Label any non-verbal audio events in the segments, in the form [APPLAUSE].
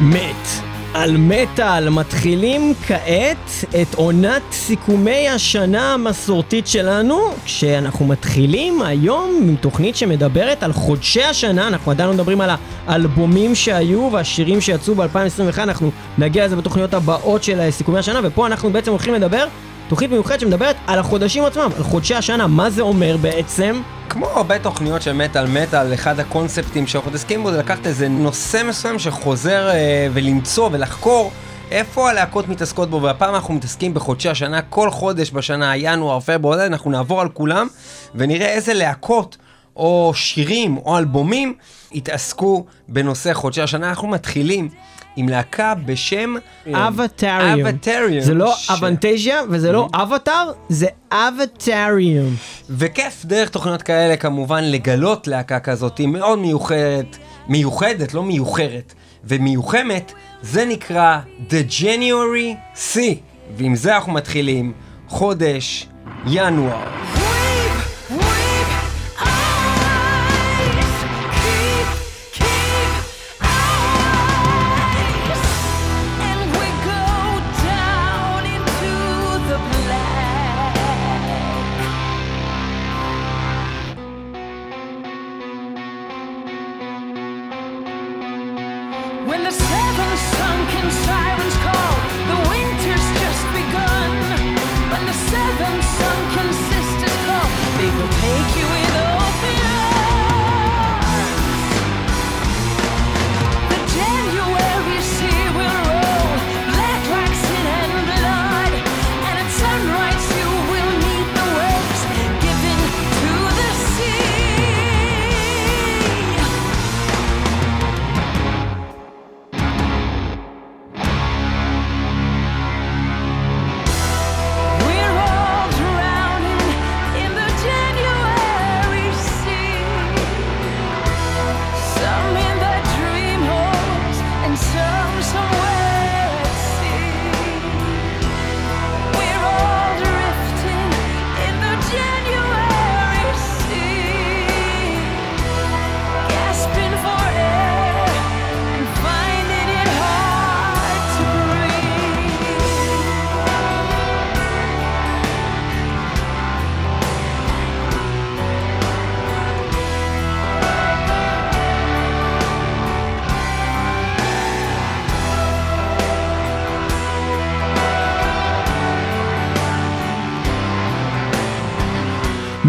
מת. על מטאל מתחילים כעת את עונת סיכומי השנה המסורתית שלנו, כשאנחנו מתחילים היום עם תוכנית שמדברת על חודשי השנה, אנחנו עדיין לא מדברים על האלבומים שהיו והשירים שיצאו ב-2021, אנחנו נגיע לזה בתוכניות הבאות של סיכומי השנה, ופה אנחנו בעצם הולכים לדבר תוכנית מיוחדת שמדברת על החודשים עצמם, על חודשי השנה, מה זה אומר בעצם? כמו הרבה תוכניות של מטאל מטאל, אחד הקונספטים שאנחנו מתעסקים בו זה לקחת איזה נושא מסוים שחוזר אה, ולמצוא ולחקור איפה הלהקות מתעסקות בו, והפעם אנחנו מתעסקים בחודשי השנה, כל חודש בשנה, ינואר, פברואר, אנחנו נעבור על כולם ונראה איזה להקות או שירים או אלבומים התעסקו בנושא חודשי השנה. אנחנו מתחילים עם להקה בשם אבטריום. אבטריום. זה לא ש- אבנטזיה וזה לא אבטאר, זה אבטריום. וכיף דרך תוכניות כאלה כמובן לגלות להקה כזאת מאוד מיוחדת, מיוחדת, לא מיוחרת, ומיוחמת, זה נקרא The January C, ועם זה אנחנו מתחילים, חודש ינואר.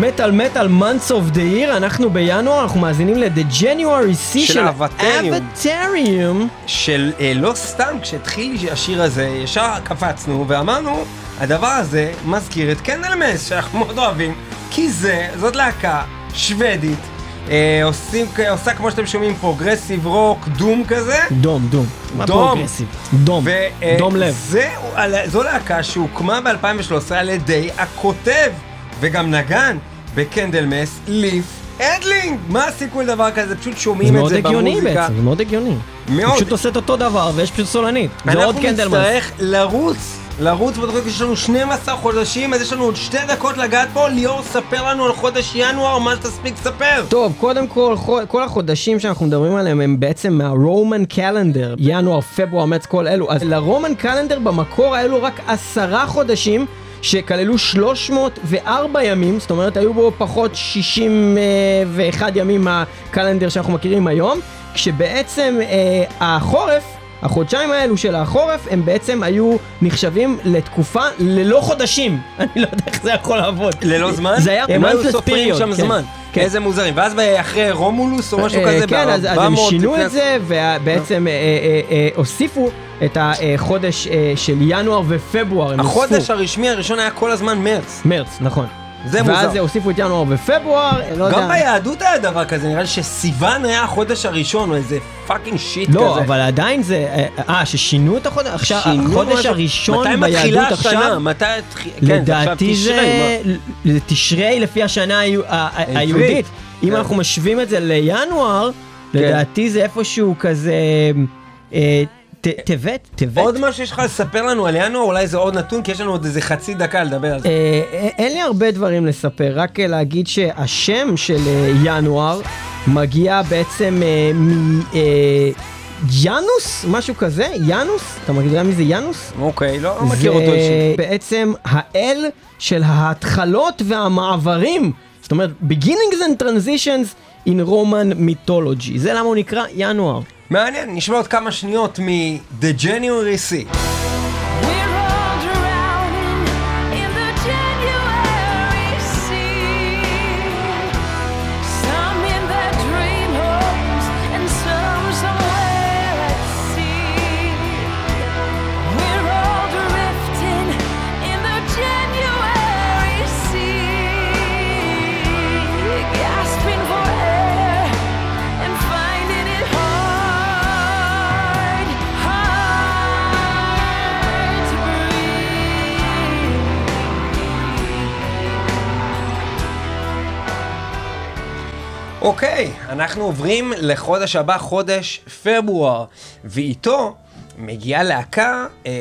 מטאל מטאל months of the year, אנחנו בינואר, אנחנו מאזינים ל- The January Sea של אווטריום. של אה, לא סתם כשהתחיל השיר הזה, ישר קפצנו ואמרנו, הדבר הזה מזכיר את קנדלמס, שאנחנו מאוד אוהבים, כי זה, זאת להקה שוודית, אה, עושים, עושה כמו שאתם שומעים progressive rock, doom כזה. doom, doom. מה doom. progressive? doom. דום לב. זה, זו להקה שהוקמה ב-2013 על ידי הכותב וגם נגן בקנדלמס, ליף אדלינג. מה הסיכוי לדבר כזה? פשוט זה שומעים את מאוד זה הגיוני במוזיקה. בעצם, זה מאוד הגיוני. מאוד. פשוט עושה את אותו דבר ויש פשוט סולנית. זה עוד אנחנו קנדלמס. נצטרך לרוץ, לרוץ בתוכנית, יש לנו 12 חודשים, אז יש לנו עוד שתי דקות לגעת פה. ליאור, ספר לנו על חודש ינואר, מה שתספיק ספר. טוב, קודם כל, כל החודשים שאנחנו מדברים עליהם הם בעצם מה Roman calendar, ינואר, פברואר, מרץ, כל אלו. אז ל Roman calendar במקור היו רק עשרה חודשים. שכללו 304 ימים, זאת אומרת היו בו פחות 61 ימים מהקלנדר שאנחנו מכירים היום, כשבעצם אה, החורף, החודשיים האלו של החורף, הם בעצם היו נחשבים לתקופה ללא חודשים. [LAUGHS] אני לא יודע איך זה יכול לעבוד. ללא זמן? זה היה הם היו סופרים שם כן. זמן. כן. איזה מוזרים. ואז אחרי רומולוס או משהו אה, כזה, כן, אז, הם ב-400 שינו את זה, ובעצם אה, אה, הוסיפו את החודש של ינואר ופברואר. החודש. הרשמי הראשון היה כל הזמן מרץ. מרץ, נכון. זה ואז מוזר. הוסיפו את ינואר ופברואר, לא יודע. גם ביהדות היה דבר כזה, נראה לי שסיוון היה החודש הראשון, או איזה fucking shit כזה. לא, אבל עדיין זה... אה, אה, ששינו את החודש? עכשיו, החודש. הראשון מתי מתחילה ביהדות השנה? עכשיו... מתי התחיל... כן, זה עכשיו לדעתי תשרי, זה... מה? זה תשרי לפי השנה היו- ה- ה- היהודית. אם כן. אנחנו משווים את זה לינואר, לדעתי זה איפשהו כזה... טבת? טבת? עוד משהו שיש לך לספר לנו על ינואר? אולי זה עוד נתון, כי יש לנו עוד איזה חצי דקה לדבר על זה. אה, אין לי הרבה דברים לספר, רק אה, להגיד שהשם של אה, ינואר מגיע בעצם אה, יאנוס? משהו כזה? יאנוס? אתה יודע מי זה יאנוס? אוקיי, לא לא מכיר אותו זה אישית. בעצם האל של ההתחלות והמעברים. זאת אומרת, beginnings and transitions in Roman mythology. זה למה הוא נקרא ינואר. מעניין, נשמע עוד כמה שניות מ-The January Sea. אוקיי, אנחנו עוברים לחודש הבא, חודש פברואר, ואיתו מגיעה להקה, אה,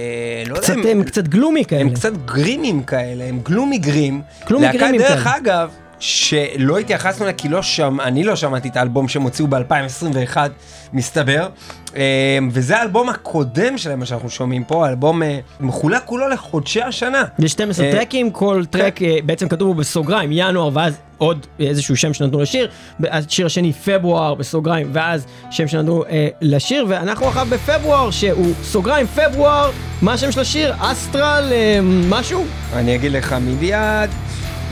לא קצת, יודע, הם קצת גלומי כאלה. הם קצת גרימים כאלה, הם גלומי גרים. גלומי להקה, גרימים דרך כאלה. אגב, שלא התייחסנו אליה כי לא שם, אני לא שמעתי את האלבום שהם הוציאו ב-2021, מסתבר. אה, וזה האלבום הקודם שלהם, מה שאנחנו שומעים פה, האלבום אה, מחולק כולו לחודשי השנה. יש 12 אה, טרקים, כל טרק אה, בעצם כתוב בסוגריים ינואר ואז עוד איזשהו שם שנתנו לשיר, השיר השני פברואר בסוגריים ואז שם שנתנו אה, לשיר ואנחנו עכשיו בפברואר שהוא סוגריים פברואר, מה השם של השיר? אסטרל אה, משהו? אני אגיד לך מיד.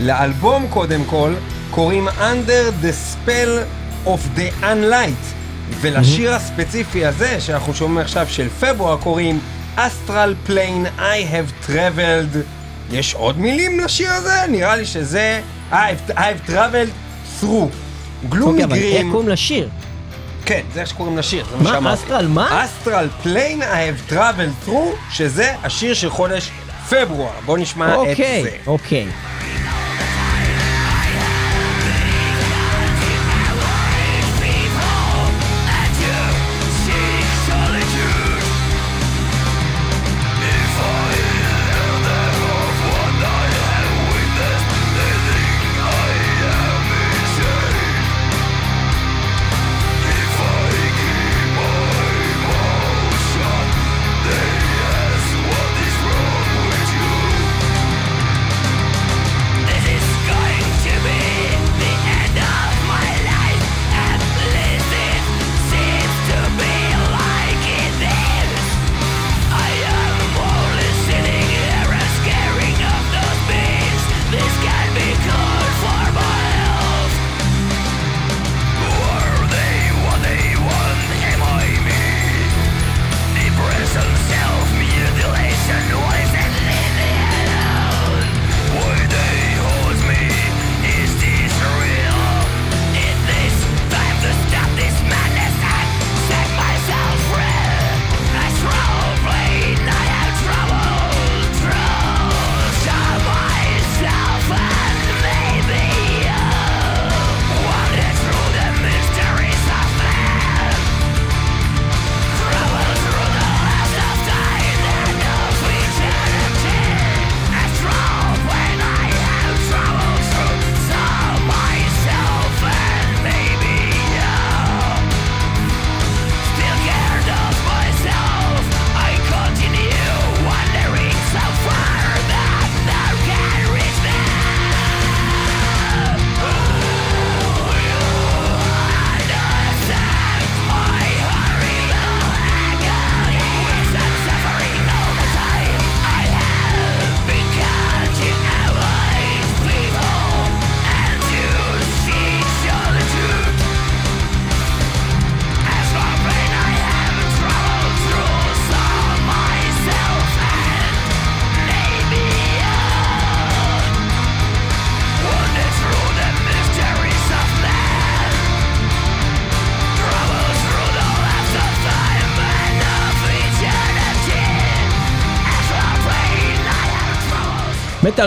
לאלבום קודם כל קוראים Under the Spell of the Unlight ולשיר הספציפי הזה שאנחנו שומעים עכשיו של פברואר קוראים Astral Plane I have traveled יש עוד מילים לשיר הזה? נראה לי שזה I've, I've traveled through גלומי אוקיי, אבל איך גרים, קוראים לשיר? כן, זה איך שקוראים לשיר, זה מה מה? שאמרתי. אסטרל מה? אסטרל פליין I have traveled through, שזה השיר של חודש פברואר. בואו נשמע את אוקיי, זה. אוקיי.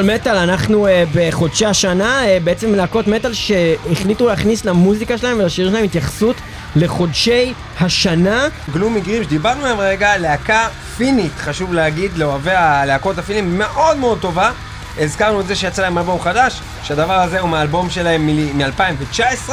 מטאל מטאל, אנחנו uh, בחודשי השנה, uh, בעצם להקות מטאל שהחליטו להכניס למוזיקה שלהם ולשיר שלהם התייחסות לחודשי השנה. גלומי גרים שדיברנו עליהם רגע, להקה פינית, חשוב להגיד, לאוהבי הלהקות הפינים, מאוד מאוד טובה. הזכרנו את זה שיצא להם אלבום חדש, שהדבר הזה הוא מהאלבום שלהם מ-2019,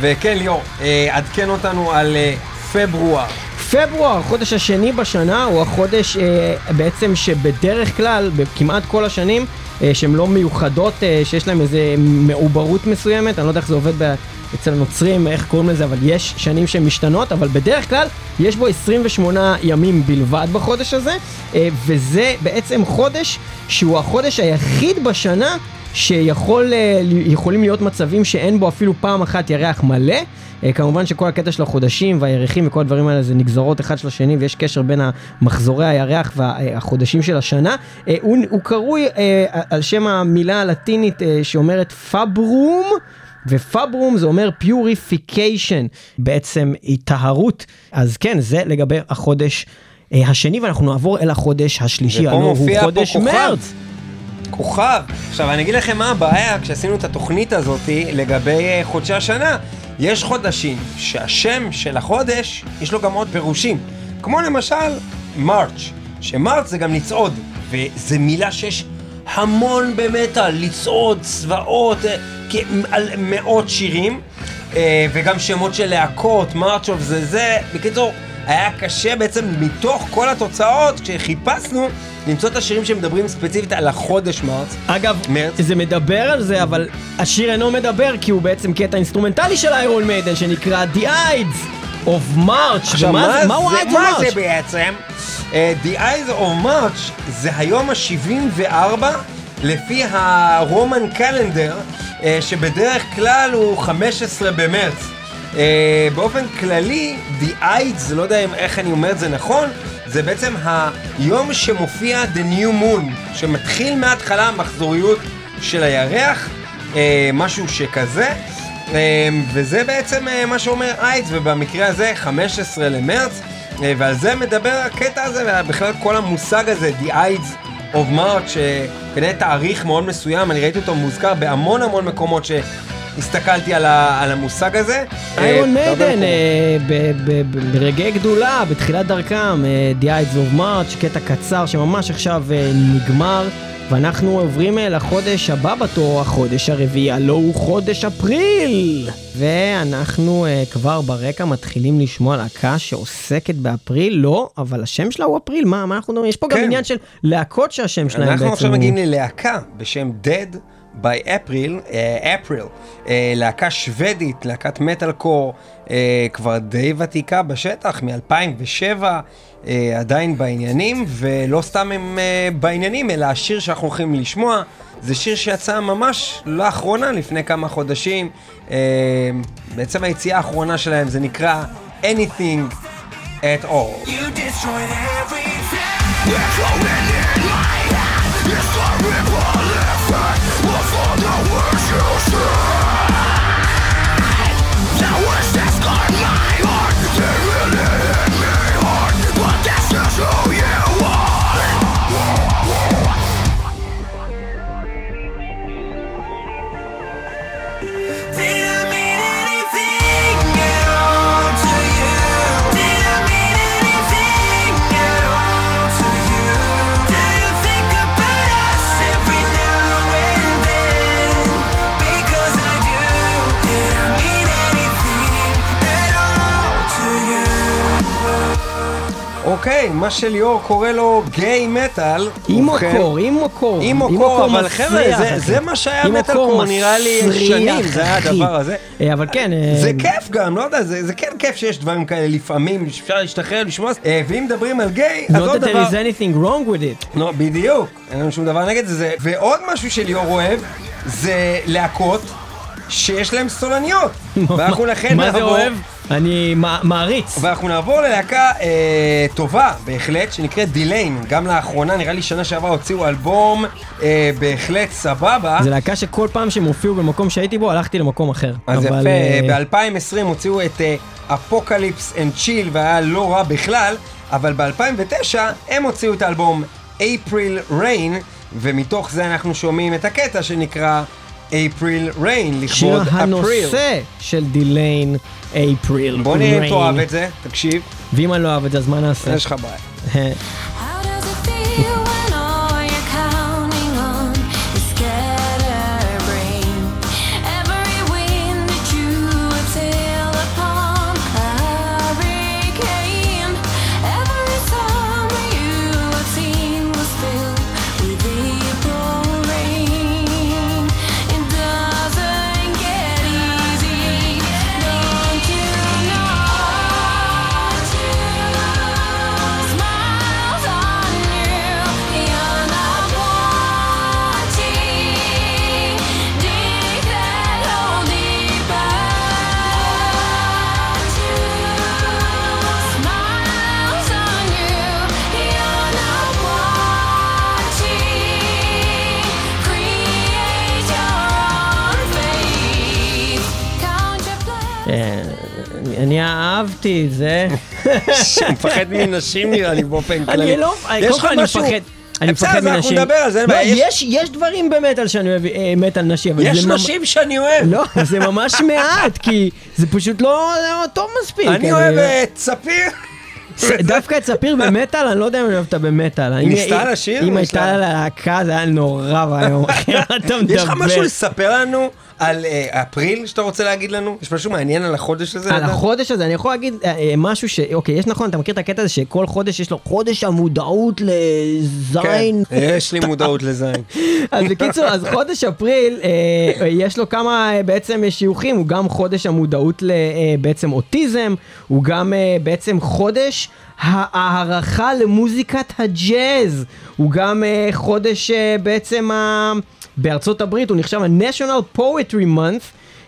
וכן ליאור, אה, עדכן אותנו על אה, פברואר. פברואר, החודש השני בשנה, הוא החודש אה, בעצם שבדרך כלל, בכמעט כל השנים, שהן לא מיוחדות, אה, שיש להן איזה מעוברות מסוימת, אני לא יודע איך זה עובד ב... אצל הנוצרים, איך קוראים לזה, אבל יש שנים שהן משתנות, אבל בדרך כלל יש בו 28 ימים בלבד בחודש הזה, אה, וזה בעצם חודש שהוא החודש היחיד בשנה שיכול, אה, להיות מצבים שאין בו אפילו פעם אחת ירח מלא. אה, כמובן שכל הקטע של החודשים והירחים וכל הדברים האלה זה נגזרות אחד של השני ויש קשר בין מחזורי הירח והחודשים של השנה. אה, הוא, הוא קרוי אה, על שם המילה הלטינית אה, שאומרת februum. ו februum זה אומר purification, בעצם היא טהרות. אז כן, זה לגבי החודש אה, השני, ואנחנו נעבור אל החודש השלישי, הלא הוא חודש. מרץ. כוכב. עכשיו, אני אגיד לכם מה הבעיה כשעשינו את התוכנית הזאת לגבי אה, חודשי השנה. יש חודשים שהשם של החודש, יש לו גם עוד פירושים. כמו למשל, March, ש March זה גם לצעוד, וזה מילה שיש המון במטאל, לצעוד, צבאות, אה, על מאות שירים, אה, וגם שמות של להקות, March of זה זה. בקיצור, היה קשה בעצם מתוך כל התוצאות, כשחיפשנו, למצוא את השירים שמדברים ספציפית על החודש מרץ. אגב, מרץ. זה מדבר על זה, אבל השיר אינו מדבר כי הוא בעצם קטע אינסטרומנטלי של איירון מיידן שנקרא The Ides of March. עכשיו, מה, זה, מהו זה, מה זה? בעצם? Uh, The Eyes of March זה היום ה-74 לפי הרומן קלנדר, uh, שבדרך כלל הוא 15 במרץ. Uh, באופן כללי, The Eyes, לא יודע איך אני אומר את זה נכון, זה בעצם היום שמופיע The New Moon, שמתחיל מההתחלה המחזוריות של הירח, uh, משהו שכזה. אמ, וזה בעצם אה, מה שאומר איידס, ובמקרה הזה 15 למרץ, אה, ועל זה מדבר הקטע הזה, ובכלל כל המושג הזה, The Ides of March, שכנראה תאריך מאוד מסוים, אני ראיתי אותו מוזכר בהמון המון מקומות שהסתכלתי על, ה, על המושג הזה. איירון אה, מיידן. אה, ברגעי גדולה, בתחילת דרכם, אה, The Ides of March, קטע קצר שממש עכשיו נגמר, ואנחנו עוברים לחודש הבא בתור, החודש הרביעי, הלא הוא חודש אפריל! ואנחנו כבר ברקע מתחילים לשמוע להקה שעוסקת באפריל, לא, אבל השם שלה הוא אפריל, מה, מה אנחנו מדברים? יש פה גם כן. עניין של להקות שהשם שלהם בעצם אנחנו עכשיו הוא... מגיעים ללהקה בשם Dead by April, אה, April, אה, להקה שוודית, להקת מטאל קור, אה, כבר די ותיקה בשטח, מ-2007, אה, עדיין בעניינים, ולא סתם הם אה, בעניינים, אלא השיר שאנחנו הולכים לשמוע, זה שיר שיצא ממש לאחרונה, לפני כמה חודשים. אה, בעצם היציאה האחרונה שלהם זה נקרא Anything at All. You. אוקיי, מה שליאור קורא לו גיי מטאל. אימו ובכן- קור, אימו קור. אימו קור, אבל חבר'ה, זה- זה מה שהיה מטאל קור נראה לי שנים, זה היה. הדבר הזה. אה, אבל כן, אה, זה כיף גם, לא יודע, זה זה כן כיף שיש דברים כאלה לפעמים, אפשר להשתחרר, לשמוע, אה, ואם מדברים על גיי, אז Not עוד that there דבר... is anything wrong with it. לא, בדיוק, אין לנו שום דבר נגד זה, זה. ועוד משהו שליאור אוהב, זה להקות שיש להם סולניות. [LAUGHS] ואנחנו לכן מה זה נעבור- אוהב? אני מע- מעריץ. ואנחנו נעבור ללהקה אה, טובה בהחלט, שנקראת דיליין. גם לאחרונה, נראה לי שנה שעברה הוציאו אלבום אה, בהחלט סבבה. זה להקה שכל פעם שהם הופיעו במקום שהייתי בו, הלכתי למקום אחר. אז אבל, יפה, אה, ב-2020 הוציאו את Apocalypse and Chill והיה לא רע בכלל, אבל ב-2009 הם הוציאו את האלבום April Rain, ומתוך זה אנחנו שומעים את הקטע שנקרא April Rain, שיר לכבוד אפריל. הנושא של דיליין אפריל. בוא נראה אם תאהב את זה, תקשיב, ואם אני לא אוהב את זה, אז מה נעשה? יש לך בעיה. אני- אהבתי את זה. מפחד מנשים נראה לי באופן כללי. אני לא, קודם כל אני מפחד. אני בסדר, מפחד אז אנחנו מנשים. נדבר על זה, אין לא. יש- יש דברים במטאל שאני אוהב, אה, מטאל נשי, אבל יש נשים שאני אוהב. לא, זה ממש מעט, כי זה פשוט לא לא טוב מספיק. אני אוהב את ספיר. דווקא את ספיר במטאל, אני לא יודע אם אני אוהב אותה במטאל. ניסתה לשיר? אם הייתה לה- לה להקה זה היה נורא ואיום? יש לך משהו לספר לנו על אה, אפריל שאתה רוצה להגיד לנו? יש משהו מעניין על החודש הזה? על לדעת? החודש הזה אני יכול להגיד אה, אה, משהו ש... אוקיי, יש נכון, אתה מכיר את הקטע הזה שכל חודש יש לו חודש המודעות כן, לזין. יש לי מודעות [LAUGHS] לזין. אז בקיצור, אז חודש אפריל, אה, יש לו כמה אה, בעצם שיוכים, הוא גם חודש המודעות לבעצם אוטיזם, הוא גם אה, בעצם חודש הערכה למוזיקת הג'אז, הוא גם אה, חודש אה, בעצם ה... בארצות הברית הוא נחשב ה-National Poetry Month,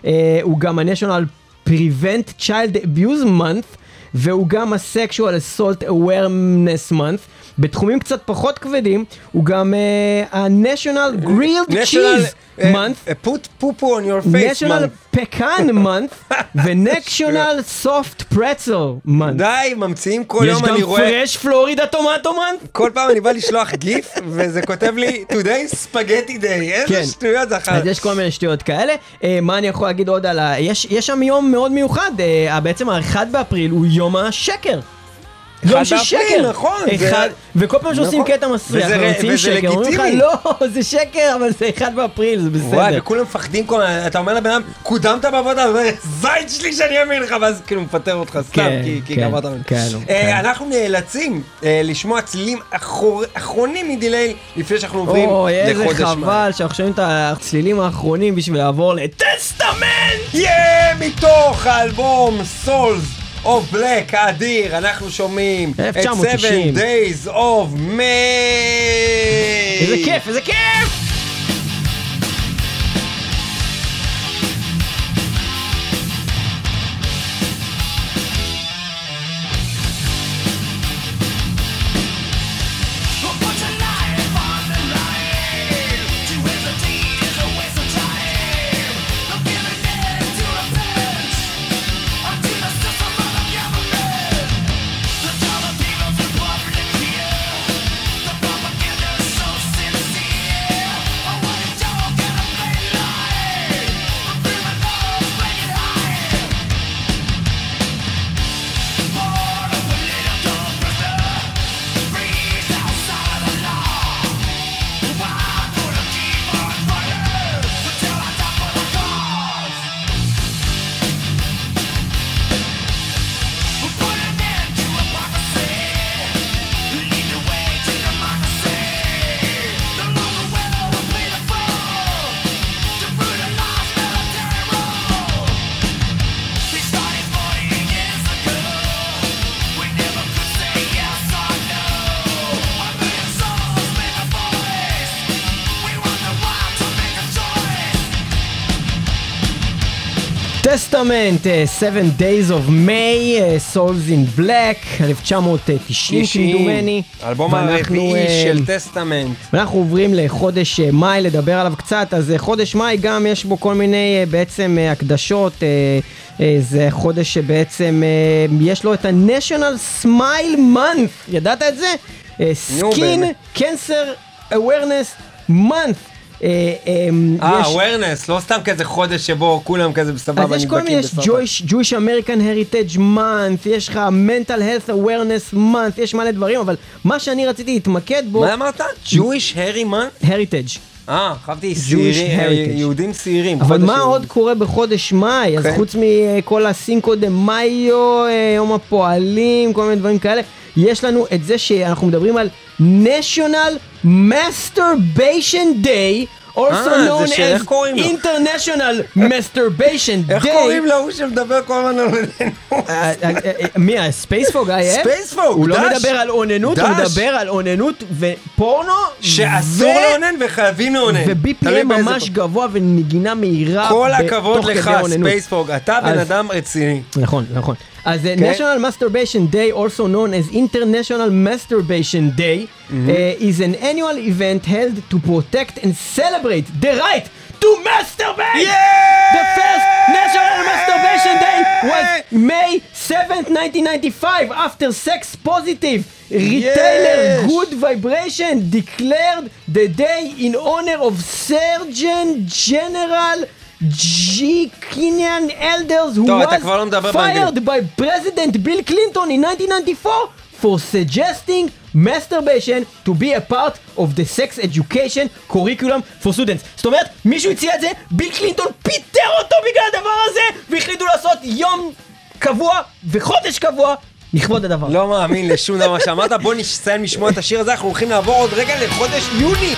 אה, הוא גם ה-National Prevent Child Abuse Month, והוא גם ה-Sexual Assault Awareness Month. בתחומים קצת פחות כבדים, הוא גם אה, ה-National Grilled Cheese Month, uh, put פופו on your face. National month. Pecan Month, [LAUGHS] ו-National Soft Pretzel Month. די, ממציאים כל יש יום גם אני רואה, פרש פלורידה טומטו month? כל פעם אני בא לשלוח גיף, וזה כותב לי, today spaghetti day, איזה כן. שטויות זה אחר. אז יש כל מיני שטויות כאלה. אה, מה אני יכול להגיד עוד על ה... יש, יש שם יום מאוד מיוחד, אה, בעצם ה-1 באפריל הוא יום השקר. יום באפריל, שקר. נכון, זה- אחד, וכל פעם שעושים נכון. קטע מסריח, וזה ומוציאים וזה שקר, אומרים לך. לא, זה שקר, אבל זה 1 באפריל, זה בסדר. וואי, וכולם מפחדים כל הזמן, אתה אומר לבן אדם, קודמת בעבודה, הוא אומר, זין שלי שאני אאמין לך, ואז כאילו מפטר אותך סתם, כן, כי- כי כן, גמרת. כן, אה, כן. אנחנו נאלצים אה, לשמוע צלילים אחור- אחרונים מדיליי, לפני שאנחנו עוברים אוי, איזה לחודש. חבל שאנחנו שומעים את הצלילים האחרונים בשביל לעבור לטסטמנט! יהיה מתוך האלבום סולס אוף בלק האדיר, אנחנו שומעים את 1990. Seven Days of May. איזה כיף, איזה כיף! טסטמנט, 7 Days of May, אה, Souls in Black, 1990 כמדומני. ואנחנו, הרביעי אה, של טסטמנט. ואנחנו עוברים לחודש אה, מאי לדבר עליו קצת, אז אה, חודש מאי גם יש בו כל מיני בעצם הקדשות, זה חודש שבעצם יש לו את ה-National Smile Month, ידעת את זה? Skin. Cancer Awareness Month. אה, אה, אה, awareness, לא סתם כזה חודש שבו כולם כזה בסבבה אז יש כל מיני, נדבקים יש. Jewish, American Heritage Month, יש לך mental health awareness month, יש מלא דברים, אבל מה שאני רציתי להתמקד בו, מה אמרת? Jewish Harry man? heritage. אה, חשבתי אה. יהודים צעירים. אבל מה. עוד קורה בחודש מאי? אז כן. חוץ מכל הסינקו דה מאיו, יום הפועלים, כל מיני דברים כאלה, יש לנו את זה שאנחנו מדברים על national masturbation day. also אה, זה known איך as international masturbation [LAUGHS] איך day. קוראים להוא שמדבר כל הזמן על אוננות? אה, אה, אה, מי, הספייספוג היה? ספייספוג, הוא לא דש. מדבר על אוננות, הוא דש. מדבר על אוננות ופורנו. שאסור לאונן וחייבים לאונן. ו-BPM ממש גבוה ונגינה מהירה. כל הכבוד לך. ספייספוג, אתה בן אדם רציני. נכון, נכון. אז okay. National Masturbation Day, also known as International Masturbation Day, mm-hmm. uh, is an annual event held to protect and celebrate the right to masturbate! Yeah! The first National Masturbation Day was May 7th, 1995, after Sex Positive retailer yes. Good Vibration declared the day in honor of Surgeon General G. Kenyan Elders who טוב, אתה was כבר לא מדבר fired by President Bill Clinton in 1994 for suggesting masturbation to be a part of the sex education curriculum for students. זאת אומרת, מישהו הציע את זה, ביל קלינטון פיטר אותו בגלל הדבר הזה, והחליטו לעשות יום קבוע וחודש קבוע לכבוד הדבר. לא מאמין לשום דבר שאמרת, בוא נסיים לשמוע את השיר הזה, אנחנו הולכים לעבור עוד רגע לחודש יוני.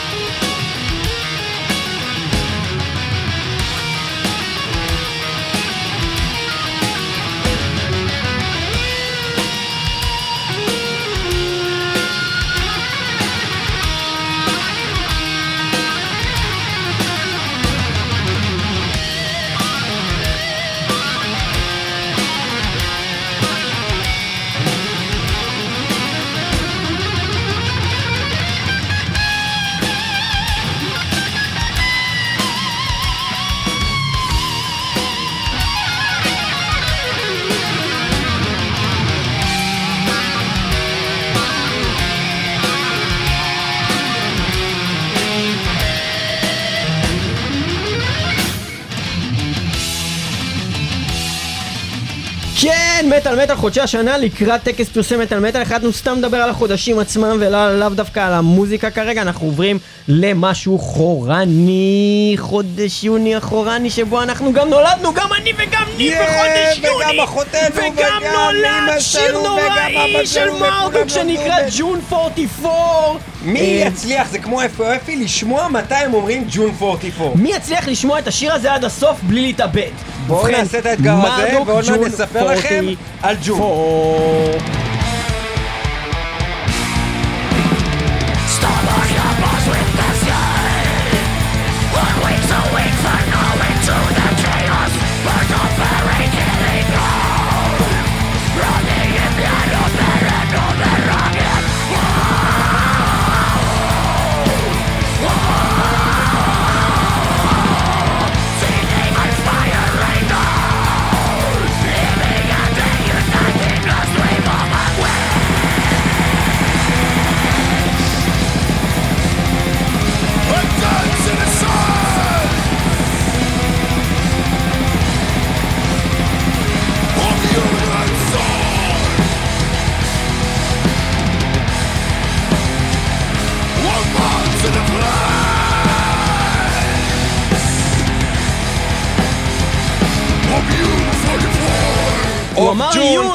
מטאל מטאל חודשי השנה לקראת טקס פרסי מטאל מטאל החלטנו סתם לדבר על החודשים עצמם ולאו לאו דווקא על המוזיקה כרגע. אנחנו עוברים למשהו חורני. חודש יוני החורני שבו אנחנו גם נולדנו גם אני וגם ניב יאה, בחודש וגם יוני! אחותנו, וגם וגם אמא נולד שיר וגם נוראי של מרדוק שנקרא ג'ון 44 מי אה, יצליח, זה כמו אפי, לשמוע מתי הם אומרים ג'ון 44. מי יצליח לשמוע את השיר הזה עד הסוף בלי להתאבד? בואו נעשה את האתגר הזה, ועוד מעט נספר לכם 44. על ג'ון.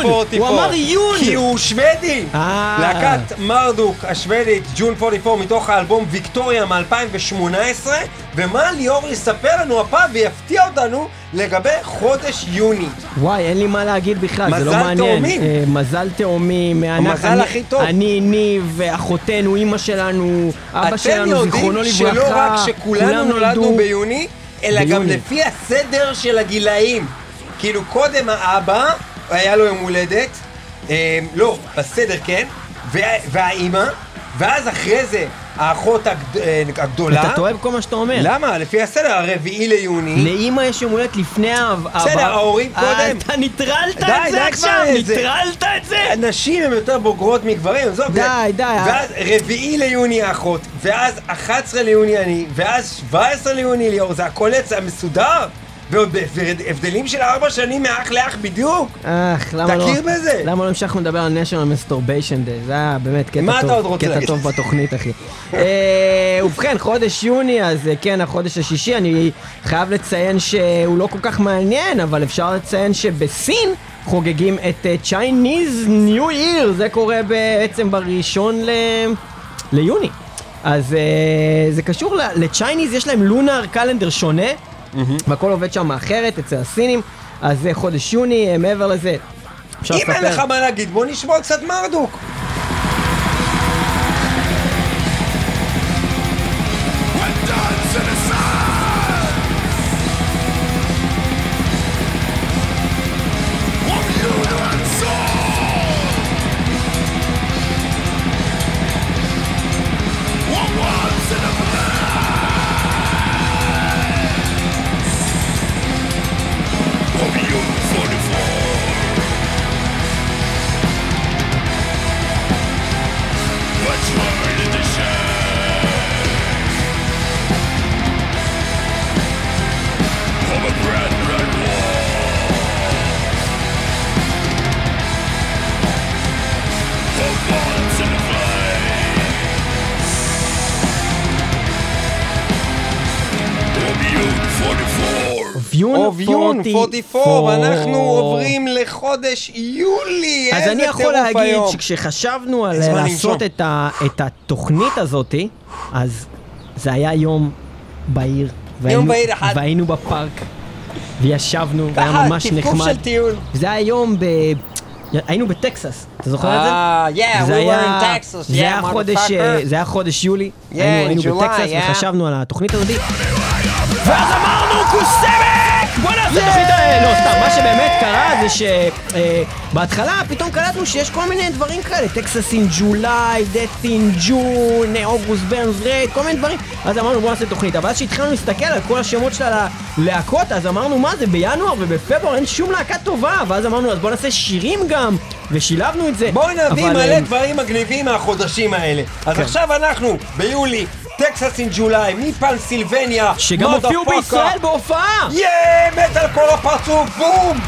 44. הוא אמר עיון. כי הוא שוודי. אה. להקת מרדוק השוודית, ג'ון 44, מתוך האלבום ויקטוריה מ-2018, ומה ליאור יספר לנו הפעם ויפתיע אותנו לגבי חודש יוני. וואי, אין לי מה להגיד בכלל, זה לא מזל מעניין. תאומים. אה, מזל תאומים. אנחנו- המזל אני- הכי טוב. אני, ניב, אחותנו, אימא שלנו, אבא אתם שלנו, זיכרונו יודעים לברכה. שלא רק שכולנו כולם נולדנו נולדו- ביוני, אלא גם. לפי הסדר של הגילאים. כאילו קודם האבא, היה לו יום הולדת, אה, לא, בסדר כן, וה- והאימא, ואז אחרי זה האחות הגד- אה, הגדולה. אתה טועה בכל מה שאתה אומר. למה? לפי הסדר, הרביעי ליוני. לאימא יש יום הולדת לפני האב. בסדר, האבא. ההורים אה, קודם. אתה נטרלת די, את זה עכשיו? נטרלת את זה? נשים הן יותר בוגרות מגברים, עזוב. די, די. ואז רביעי ליוני האחות, ואז 11 ליוני אני, ואז 17 ליוני ליאור, זה הכל יצא מסודר. ועוד הבדלים של ארבע שנים מאח לאח בדיוק. אך, למה לא... תכיר בזה. למה לא המשכנו לדבר על national masturbation day? זה היה באמת קטע טוב. מה אתה עוד רוצה קטע להגיד? טוב בתוכנית, אחי. אה, ובכן, חודש יוני, אז אה, כן, החודש השישי, אני חייב לציין שהוא לא כל כך מעניין, אבל אפשר לציין שבסין חוגגים את אה, Chinese New Year, זה קורה בעצם בראשון ל... ליוני. אז זה קשור לצ'ייניז, יש להם לונר קלנדר שונה, והכל עובד שם אחרת אצל הסינים, אז זה חודש יוני, אה, מעבר לזה. אם אין לך מה להגיד, בוא נשמע קצת מרדוק. 44, ואנחנו 44. עוברים לחודש יולי, אז איזה אני יכול טירוף להגיד היום. שכשחשבנו על לעשות. את, ה, את התוכנית הזאתי, אז זה היה יום בהיר. והיינו- בהיר אחד. והיינו בפארק, וישבנו, והיה ממש נחמד. של טיול. זה היה יום ב... היינו בטקסס, אתה זוכר את זה? אה, we היה- were in זה היה חודש. אה, יולי, היינו היינו בטקסס. וחשבנו על התוכנית הזאת, ואז אמרנו קוסמק! בוא נעשה תוכנית, אה, לא סתם, מה שבאמת קרה זה שבהתחלה פתאום קלטנו שיש כל מיני דברים כאלה, Texas in July, Death in June, August Burns Red, כל מיני דברים, אז אמרנו בוא נעשה תוכנית, אבל אז כשהתחלנו להסתכל על כל השמות של הלהקות, אז אמרנו מה זה, בינואר ובפברואר אין שום להקה טובה, ואז אמרנו אז בוא נעשה שירים גם, ושילבנו את זה. בואי נביא מלא אה, דברים מגניבים מהחודשים האלה. אז כן. עכשיו אנחנו, ביולי, טקסס אין ג'ולי, מפנסילבניה, שגם הופיעו. בישראל בהופעה! יאה, מת על כל הפרצוף, בום!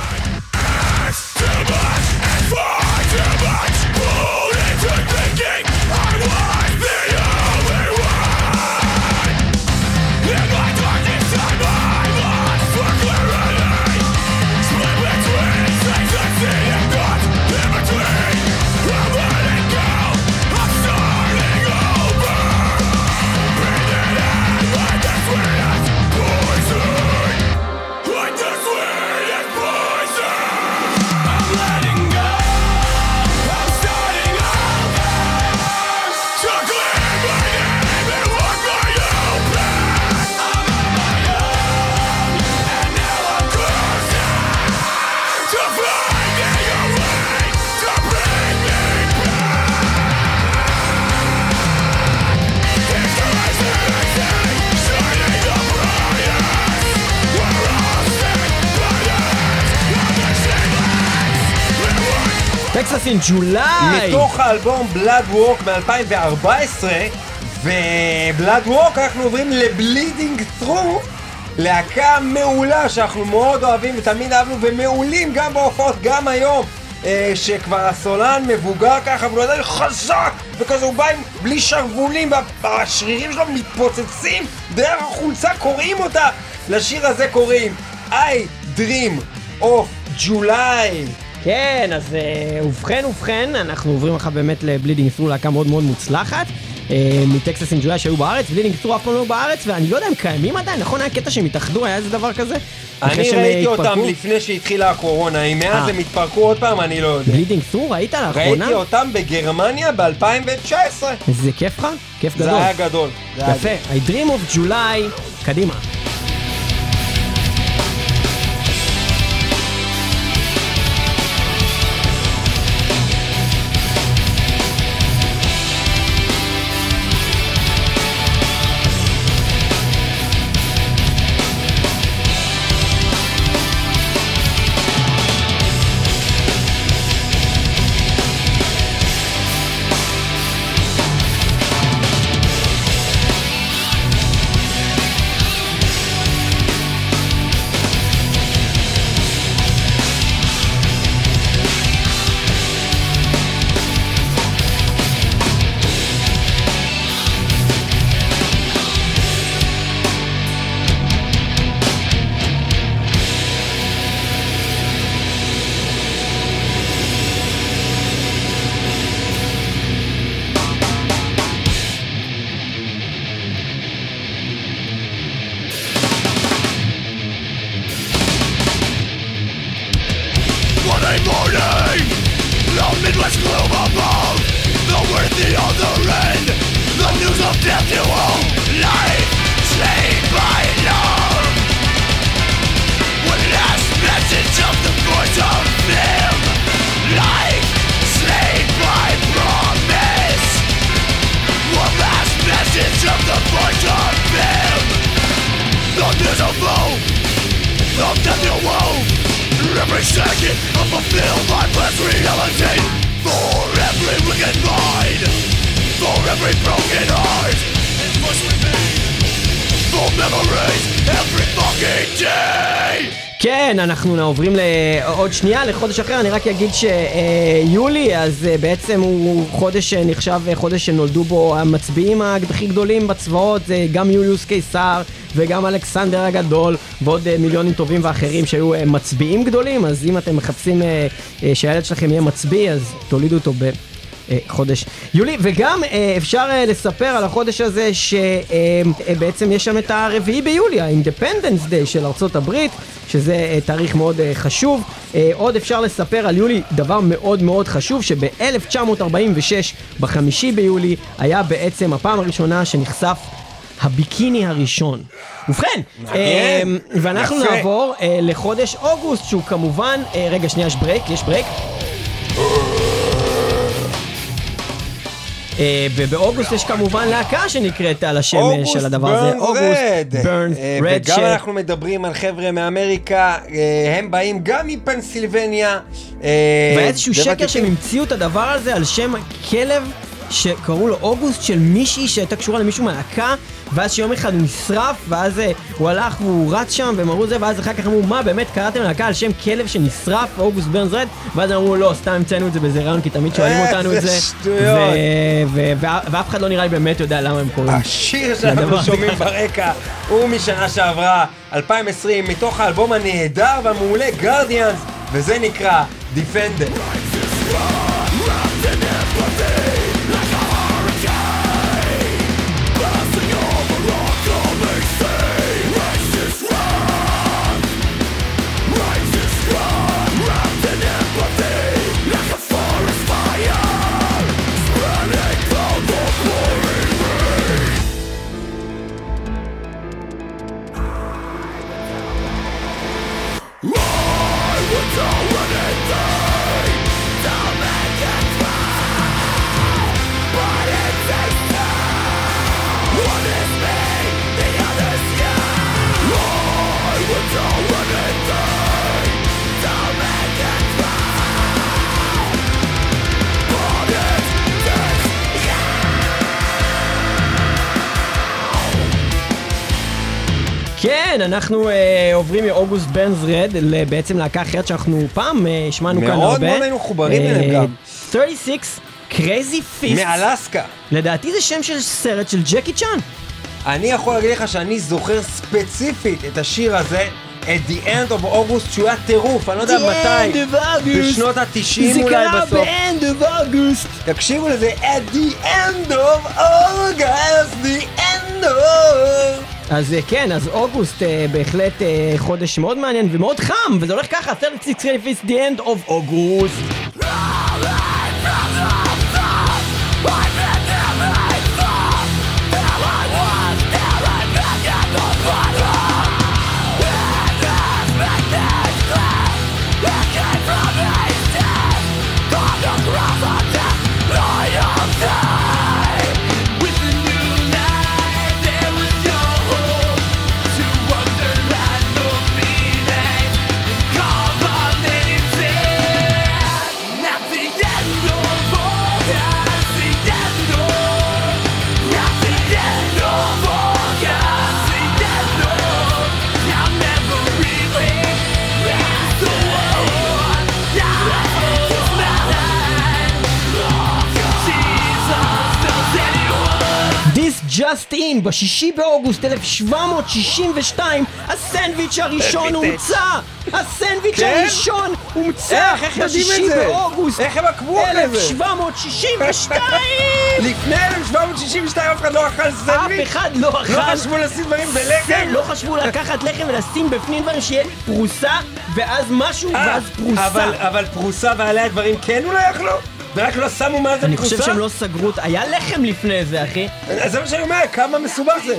ג'ולי! מתוך האלבום בלאד ווק מ-2014, ובלאד ווק אנחנו עוברים לבלידינג ת'רו, להקה מעולה שאנחנו מאוד אוהבים ותמיד אהבנו ומעולים גם בהופעות, גם היום. אה, שכבר הסולן מבוגר ככה, והוא עדיין חזק, וכזה הוא בא עם בלי שרוולים, והשרירים שלו מתפוצצים דרך החולצה, קוראים אותה. לשיר הזה קוראים I Dream of July. כן, אז אה, ובכן ובכן, אנחנו עוברים עכשיו באמת ל Bleeding Through, להקה מאוד מאוד מוצלחת. אה, מ Texas in July שהיו בארץ, Bleeding Through אף פעם לא בארץ, ואני לא יודע אם קיימים עדיין, נכון היה קטע שהם התאחדו, היה איזה דבר כזה? אני ראיתי אותם? לפני שהתחילה הקורונה, אם מאז אה. הם התפרקו עוד פעם, אני לא יודע. Bleeding Through, ראית לאחרונה? ראיתי אותם בגרמניה ב-2019. זה כיף לך? כיף גדול. זה היה גדול. יפה, I Dream of July, קדימה. שנייה, לחודש אחר, אני רק אגיד שיולי, אז אה, בעצם הוא חודש שנחשב אה, חודש שנולדו בו המצביעים הכי גדולים בצבאות, זה גם יוליוס קיסר וגם אלכסנדר הגדול, ועוד אה, מיליונים טובים ואחרים שהיו אה, מצביעים גדולים, אז אם אתם מחפשים אה, אה, שהילד שלכם יהיה מצביא, אז תולידו אותו ב... אה, חודש יולי, וגם אה, אפשר אה, לספר על החודש הזה שבעצם יש שם את הרביעי ביולי, ה-Independence Day של ארצות הברית, שזה תאריך מאוד חשוב. עוד אפשר לספר על יולי דבר מאוד מאוד חשוב, שב-1946, בחמישי ביולי, היה בעצם הפעם הראשונה שנחשף הביקיני הראשון. ובכן. אה, ואנחנו. נעבור אה, לחודש אוגוסט, שהוא כמובן, אה, רגע שנייה, יש break, יש break. אה, ובאוגוסט יש כמובן להקה שנקראת על השם אה, של הדבר הזה, אוגוסט אה, Red, וגם אנחנו מדברים על חבר'ה מאמריקה, אה, הם באים גם מפנסילבניה. אה, והיה איזשהו שקר. שהם המציאו את הדבר הזה על שם כלב שקראו לו אוגוסט של מישהי שהייתה קשורה למישהו מהלהקה ואז שיום אחד הוא נשרף ואז אה, הוא הלך והוא רץ שם והם אמרו זה ואז אחר כך אמרו מה באמת קראתם להקה על שם כלב שנשרף אוגוסט ברנס רד ואז אמרו לא סתם המצאנו את זה באיזה רעיון כי תמיד שואלים אותנו את זה ואף אחד לא נראה לי באמת יודע למה הם קוראים השיר שאנחנו שומעים. ברקע הוא משנה שעברה, 2020, מתוך האלבום הנהדר והמעולה גרדיאנס, וזה נקרא Defender. כן, אנחנו אה, עוברים מ August Burns Red בעצם להקה אחרת שאנחנו פעם אה, השמענו כאן הרבה. מאוד מאוד היינו מחוברים אה, אליהם גם. 36 Crazy Fists. מאלסקה. לדעתי זה שם של סרט של ג'קי צ'אן. אני יכול להגיד לך שאני זוכר ספציפית את השיר הזה, at the end of August, שהוא היה טירוף, אני לא יודע מתי, בשנות ה-90 זה אולי קרה בסוף. ב-end of August. תקשיבו לזה, at the end of August, the end of... אז אה, כן, אז אוגוסט אה, בהחלט אה, חודש מאוד מעניין ומאוד חם, וזה הולך ככה, 36 קרייזי פיסט, the end of אוגוסט. Just in, בשישי באוגוסט 1762, הסנדוויץ' הראשון Epic. הומצא! הסנדוויץ' כן? הראשון הומצא איך, איך יודעים את זה? באוגוסט איך הם עקבו אחרי זה? 1762! [LAUGHS] לפני 1762 אף אחד לא אכל אף סנדוויץ'? אחד לא לא אכל חשבו לשים דברים בלחם? לא חשבו לקחת לחם ולשים בפנים דברים שיהיה פרוסה, ואז משהו, אה, ואז פרוסה. אבל, אבל פרוסה ועליה דברים כן אולי אכלו? ורק לא שמו מה זה אני? חושב שהם לא סגרו את... היה לחם לפני זה, אחי. אז זה מה שאני אומר, כמה מסובך זה.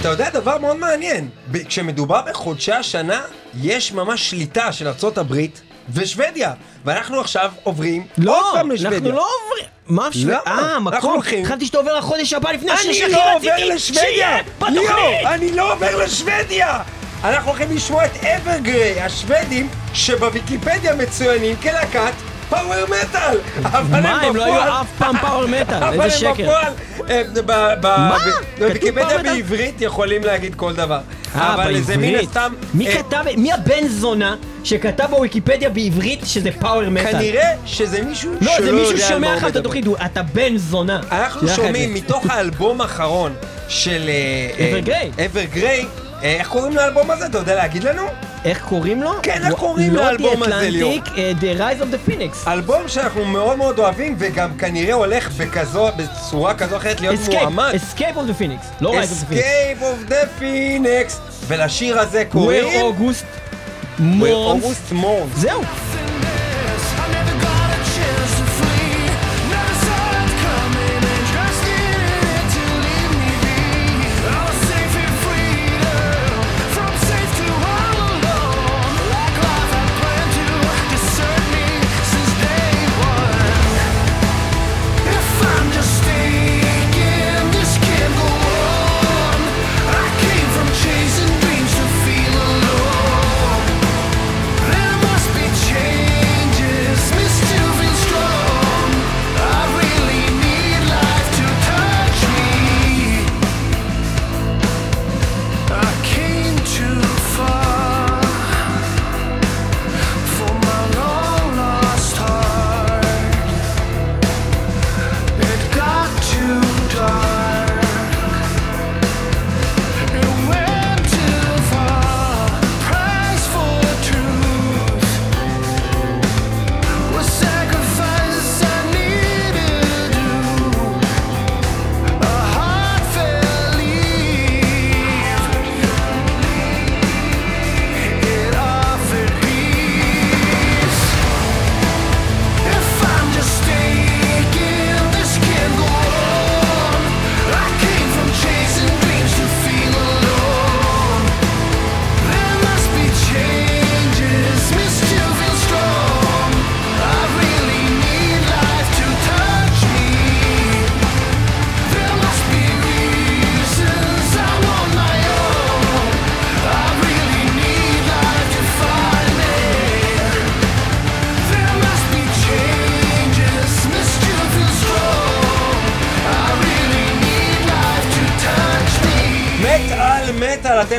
אתה יודע דבר מאוד מעניין, כשמדובר בחודשי השנה, יש ממש שליטה של הברית ושוודיה. ואנחנו עכשיו עוברים לא, עוד פעם לשוודיה. אנחנו לא עוברים. מה שוודיה? למה? אה, מקום. חשבתי שאתה עובר לחודש הבא לפני השיר אני שהכי לא רציתי עובר לשוודיה! שיהיה בתוכנית! ליאור, אני לא עובר לשוודיה! אנחנו הולכים לשמוע את אברגריי, השוודים, שבוויקיפדיה מצוינים כלהקת פאוור מטאל! אבל מה, הם לא היו בפועל- אף פעם פאוור מטאל, [LAUGHS] אבל איזה הם שקר. בפועל, אה, ב- ב- מה? ב- כתוב בוויקיפדיה? בעברית יכולים להגיד כל דבר. אה, אבל זה מן. הסתם... מי אה, כתב, מי הבן זונה שכתב בוויקיפדיה בעברית שזה פאוור מטאל? כנראה שזה מישהו לא, שלא זה מישהו יודע על מה לך הוא את מדבר. התוכנית, הוא- אתה בן זונה. אנחנו לך שומעים את זה. מתוך האלבום האחרון של... אברגריי. אה, איך קוראים לאלבום הזה? אתה יודע להגיד לנו? איך קוראים לו? כן, איך לא- קוראים לא לאלבום The הזה, ליאור? Atlantic, אה, The Rise of the Phoenix. אלבום שאנחנו מאוד מאוד אוהבים, וגם כנראה הולך בכזו, בצורה כזו או אחרת להיות מועמד. Escape, Escape of the Phoenix, לא Rise of the Phoenix. Escape of the Phoenix. ולשיר הזה Where קוראים... August Where Mourns. August Mourns. זהו.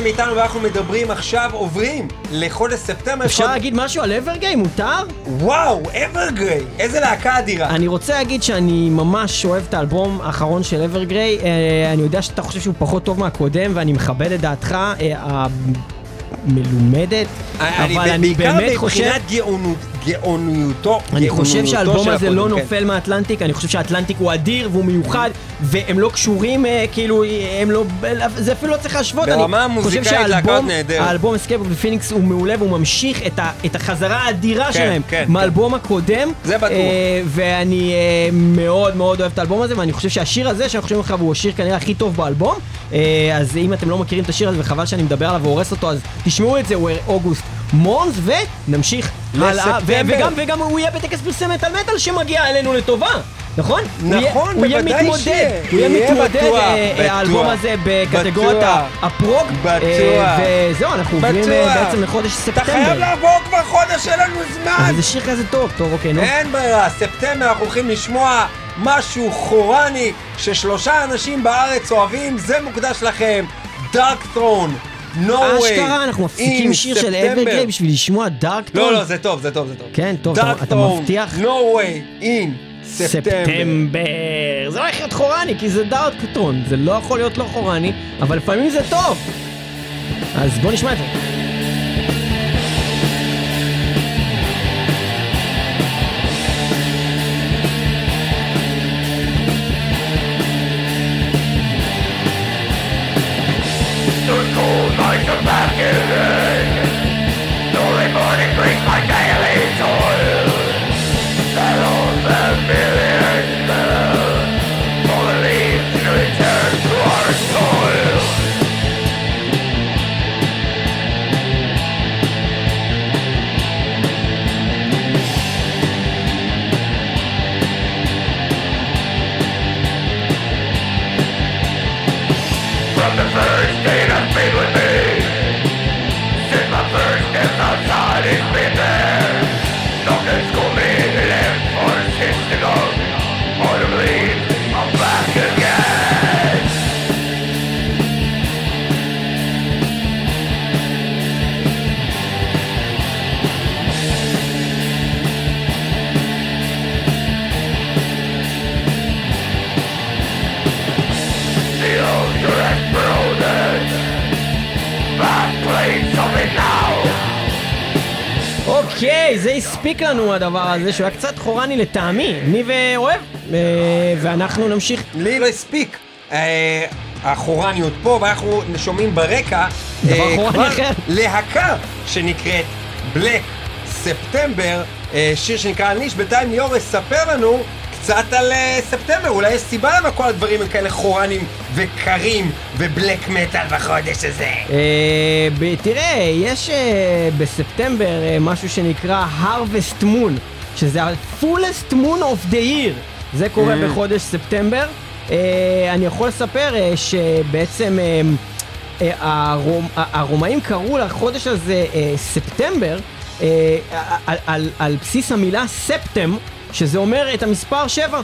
אתם איתנו ואנחנו מדברים עכשיו, עוברים לחודש ספטמבר. אפשר חוד- להגיד משהו על אברגיים? מותר? וואו, אברגריי, איזה להקה אדירה. אני רוצה להגיד שאני ממש אוהב את האלבום האחרון של אברגריי. אה, אני יודע שאתה חושב שהוא פחות טוב מהקודם, ואני מכבד את דעתך אה, המלומדת, אני אבל אני בעיקר באמת חושב... מבחינת גאונות- גאוניותו. אני חושב שהאלבום הזה לא כן. נופל מהאטלנטיק, אני חושב שהאטלנטיק הוא אדיר והוא מיוחד, והם לא קשורים, אה, כאילו, הם לא, זה אפילו לא צריך להשוות. ברמה אני חושב המוזיקאית להקות נהדרת. האלבום Escape of Phoenix הוא מעולה והוא ממשיך את, החזרה האדירה כן, שלהם כן, מהאלבום הקודם. זה בטוח. אה, ואני אה, מאוד מאוד אוהב את האלבום הזה, ואני חושב שהשיר הזה שאנחנו חושבים עליו הוא השיר כנראה הכי טוב באלבום. אז אם אתם לא מכירים את השיר הזה וחבל שאני מדבר עליו והורס אותו, אז תשמעו את זה, Where August Mourn, ונמשיך הלאה. וגם, וגם הוא יהיה בטקס פרסי מטאל מטאל שמגיע אלינו לטובה, נכון? הוא נכון, הוא יהיה בוודאי מתמודד, שיהיה. הוא יהיה יהיה מתמודד, אה. האלבום הזה בקטגוריית הפרוג. בטוח. אה, וזהו, אנחנו עוברים אה, בטוח. בעצם לחודש אתה חייב ספטמבר. לעבור כבר חודש, אין לנו זמן. אבל זה שיר כזה טוב, טוב, אוקיי, נו. אין ברירה, ספטמבר אנחנו הולכים לשמוע משהו חורני ששלושה אנשים בארץ אוהבים, זה מוקדש לכם. דארק ת'רון, נורווי. אשכרה, אנחנו מפסיקים שיר של אברגריי בשביל לשמוע דארק לא, לא, זה טוב, זה טוב, זה טוב. כן, טוב, אתה- מבטיח? נורווי, אין, ספטמבר. ספטמבר. זה לא הולך להיות חורני, כי זה דארקטון. זה לא יכול להיות לא חורני, אבל לפעמים זה טוב. אז בוא נשמע את זה. אוקיי, זה הספיק לנו הדבר הזה, שהוא היה קצת חורני לטעמי, ניב אוהב, אה, ואנחנו נמשיך. לי לא הספיק. אה, החורניות פה, ואנחנו שומעים ברקע אה, כבר. להקה שנקראת בלק ספטמבר, שיר שנקרא ניש. בינתיים ליאור יספר לנו קצת על ספטמבר, אולי יש סיבה למה כל הדברים הם כאלה חורנים וקרים ובלק מטאל בחודש הזה. אה, תראה, יש אה, בספטמבר אה, משהו שנקרא Harvest Moon, שזה ה-fullest moon of the year. זה קורה. בחודש ספטמבר. אני יכול לספר שבעצם הרומאים קראו לחודש הזה ספטמבר על בסיס המילה ספטם, שזה אומר את המספר 7.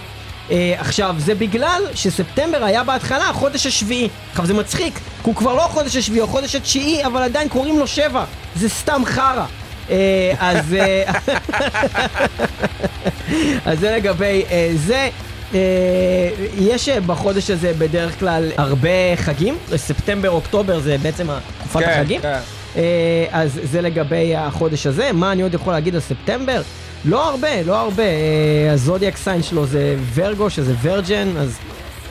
אה, עכשיו, זה בגלל שספטמבר היה בהתחלה החודש השביעי. עכשיו, זה מצחיק, הוא כבר לא החודש השביעי, הוא החודש התשיעי, אבל עדיין קוראים לו שבע. זה סתם חרא. אה, אז, אה, [LAUGHS] אז זה לגבי אה, זה. אה, יש אה, בחודש הזה בדרך כלל הרבה חגים, ספטמבר, אוקטובר זה בעצם תקופת כן, החגים. כן. אה, אז זה לגבי החודש הזה. מה אני עוד יכול להגיד על ספטמבר? לא הרבה, לא הרבה. אה, הזודיאק סיין שלו זה ורגו, שזה ורג'ן, אז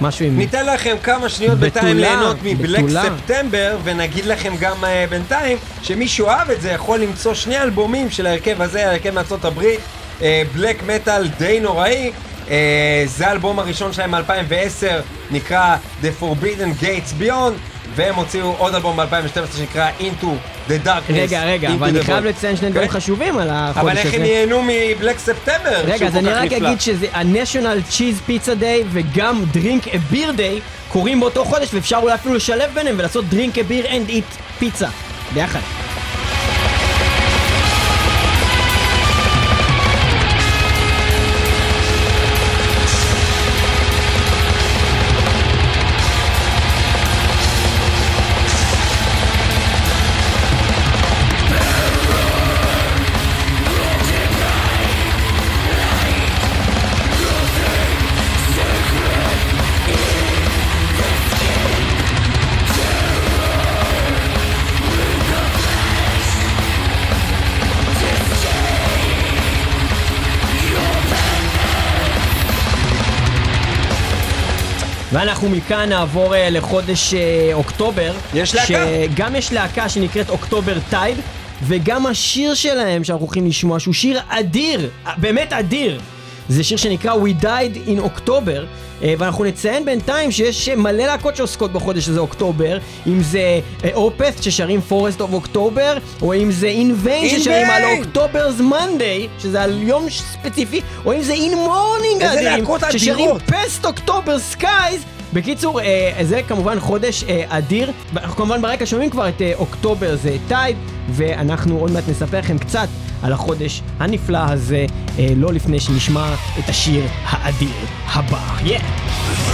משהו עם... ניתן לכם כמה שניות בינתיים ליהנות מבלק. ספטמבר, ונגיד לכם גם uh, בינתיים, שמי שאוהב את זה יכול למצוא שני אלבומים של ההרכב הזה, ההרכב מארצות הברית, בלק מטאל די נוראי. Uh, זה האלבום הראשון שלהם מ-2010, נקרא The Forbidden Gates Beyond, והם הוציאו עוד אלבום ב-2012 שנקרא Into the Darkness. רגע, רגע, אבל אני חייב. לציין שני דברים כן? חשובים על החודש הזה. אבל איך הם ייהנו מבלק ספטמבר? רגע, אז אני רק? אגיד שזה ה-National Cheese Pizza Day וגם Drink a Beer Day קורים באותו חודש ואפשר אולי אפילו לשלב ביניהם ולעשות Drink a Beer and Eat Pizza ביחד. ואנחנו מכאן נעבור אה, לחודש אה, אוקטובר. יש להקה? שגם יש להקה שנקראת October Tide, וגם השיר שלהם שאנחנו הולכים לשמוע, שהוא שיר אדיר, באמת אדיר. זה שיר שנקרא We Died in October, אה, ואנחנו נציין בינתיים שיש מלא להקות שעוסקות בחודש הזה אוקטובר, אם זה Opeth ששרים Forest of October, או אם זה In Vain In ששרים על! October's Monday, שזה על יום ספציפי, או אם זה In Mourning להקות ששרים. Past October Skies. בקיצור, אה, זה כמובן חודש אה, אדיר. אנחנו כמובן ברקע שומעים כבר את אה, October זה Tide, ואנחנו עוד מעט נספר לכם קצת על החודש הנפלא הזה, אה, לא לפני שנשמע את השיר האדיר הבא. Yeah.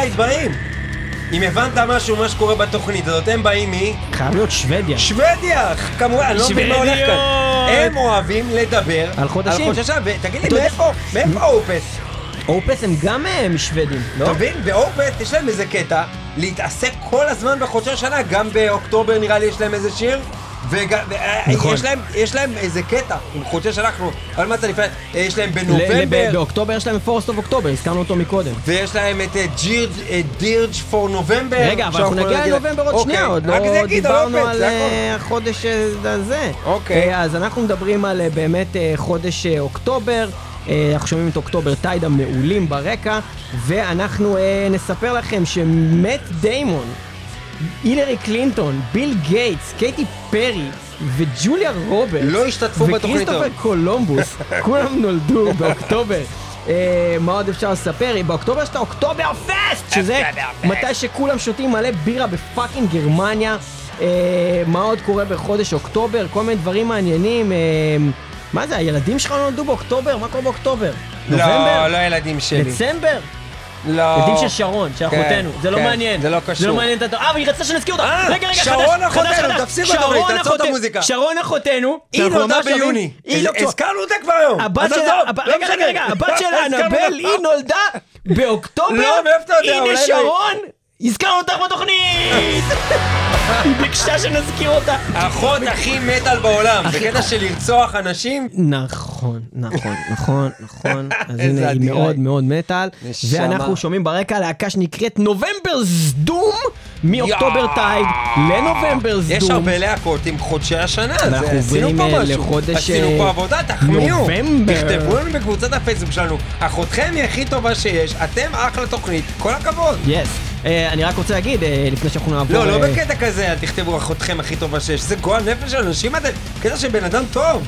טייד באים. אם הבנת משהו, מה שקורה בתוכנית הזאת, הם באים מ... חייב להיות שוודיה. שוודיה, כמובן, אני לא מבין מה הולך כאן. הם אוהבים לדבר על חודשים. על חודשי ותגיד לי, מאיפה, מאיפה אופס? אופס הם גם אה, משוודים, לא? אתה מבין? באופס יש להם איזה קטע להתעסק כל הזמן בחודשי השנה, גם באוקטובר נראה לי יש להם איזה שיר. וגם, נכון. יש להם, יש להם איזה קטע עם חודשי שנה, אנחנו, אבל מה אתה לפני, יש להם בנובמבר, באוקטובר יש להם Forest of October, הזכרנו אותו מקודם. ויש להם את Dirge for November. רגע, אבל אנחנו נגיע לנובמבר עוד שנייה, עוד לא דיברנו על אה, החודש אה, הזה. אוקיי. אה, אז אנחנו מדברים על אה, באמת אה, חודש אה, אוקטובר. אה, אנחנו שומעים את October Tide המעולים ברקע, ואנחנו אה, נספר לכם שמט דיימון, הילרי קלינטון, ביל גייטס, קייטי פרי וג'וליה רוברטס לא השתתפו בתוכנית וכריסטופר הזאת. קולומבוס, [LAUGHS] כולם נולדו באוקטובר. אה, מה עוד אפשר לספר? באוקטובר יש את האוקטובר פסט, שזה. מתי שכולם שותים מלא בירה ב fucking גרמניה. אה, מה עוד קורה בחודש אוקטובר? כל מיני דברים מעניינים. אה, מה זה, הילדים שלך לא נולדו באוקטובר? מה קורה באוקטובר? לא, נובמבר? לא ילדים שלי. דצמבר? לא. ילדים של שרון, של כן, אחותנו. זה לא כן, מעניין. זה לא זה קשור. לא מעניין את ה... אה, והיא רצתה שנזכיר אותה. אה, רגע, רגע, שרון חדש, אחותנו, חדש, חדש. תפסיקו לדבר, שרון תעצור את אחותנו- המוזיקה. שרון אחותנו. היא נולדה אוהבים, ביוני. היא לא... הזכרנו אותה כבר היום. הבת שלה, לא רגע. רגע, הבת שלה, אנבל. היא נולדה באוקטובר. לא, מאיפה אתה יודע? הנה לא- שרון, הזכרנו אותך בתוכנית. [LAUGHS] היא ביקשה שנזכיר אותה. האחות הכי מטאל בעולם, בקטע של לרצוח אנשים. נכון, נכון, נכון, נכון. [LAUGHS] אז הנה, היא מאוד. מאוד מטאל. ואנחנו שומעים ברקע להקה שנקראת נובמבר סדום, מאוקטובר. טייד לנובמבר סדום. יש הרבה להקות עם חודשי השנה, עשינו עוברים, אה. לחודש, עשינו אה, פה עבודה, תחמיאו. נובמבר. תכתבו לנו בקבוצת הפייסבוק שלנו, אחותכם היא הכי טובה שיש, אתם אחלה תוכנית, כל הכבוד. יס. אה, אני רק רוצה להגיד, אה, לפני שאנחנו נעבור... לא, לא אה, בקטע כזה, אל תכתבו אחותכם הכי טובה שיש, זה גועל נפש של אנשים אתם, קטע של בן אדם טוב.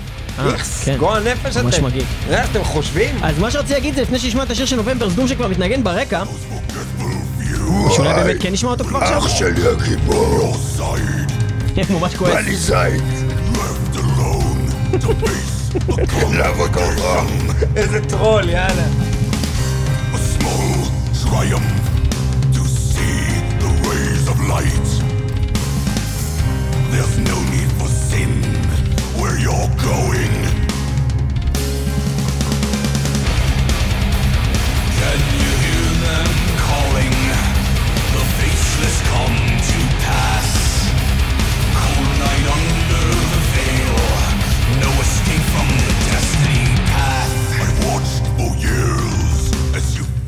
איכס, כן. גועל נפש אתם. ממש מגעיל. זה אתם חושבים? אז מה שרציתי להגיד זה לפני שנשמע את השיר של נובמבר סדום שכבר מתנגן ברקע, שאולי באמת כן נשמע אותו כבר עכשיו? אח שלי הגיבור, ממש כועס. בא לי זית. איזה טרול, יאללה. Light. There's no need for sin where you're going.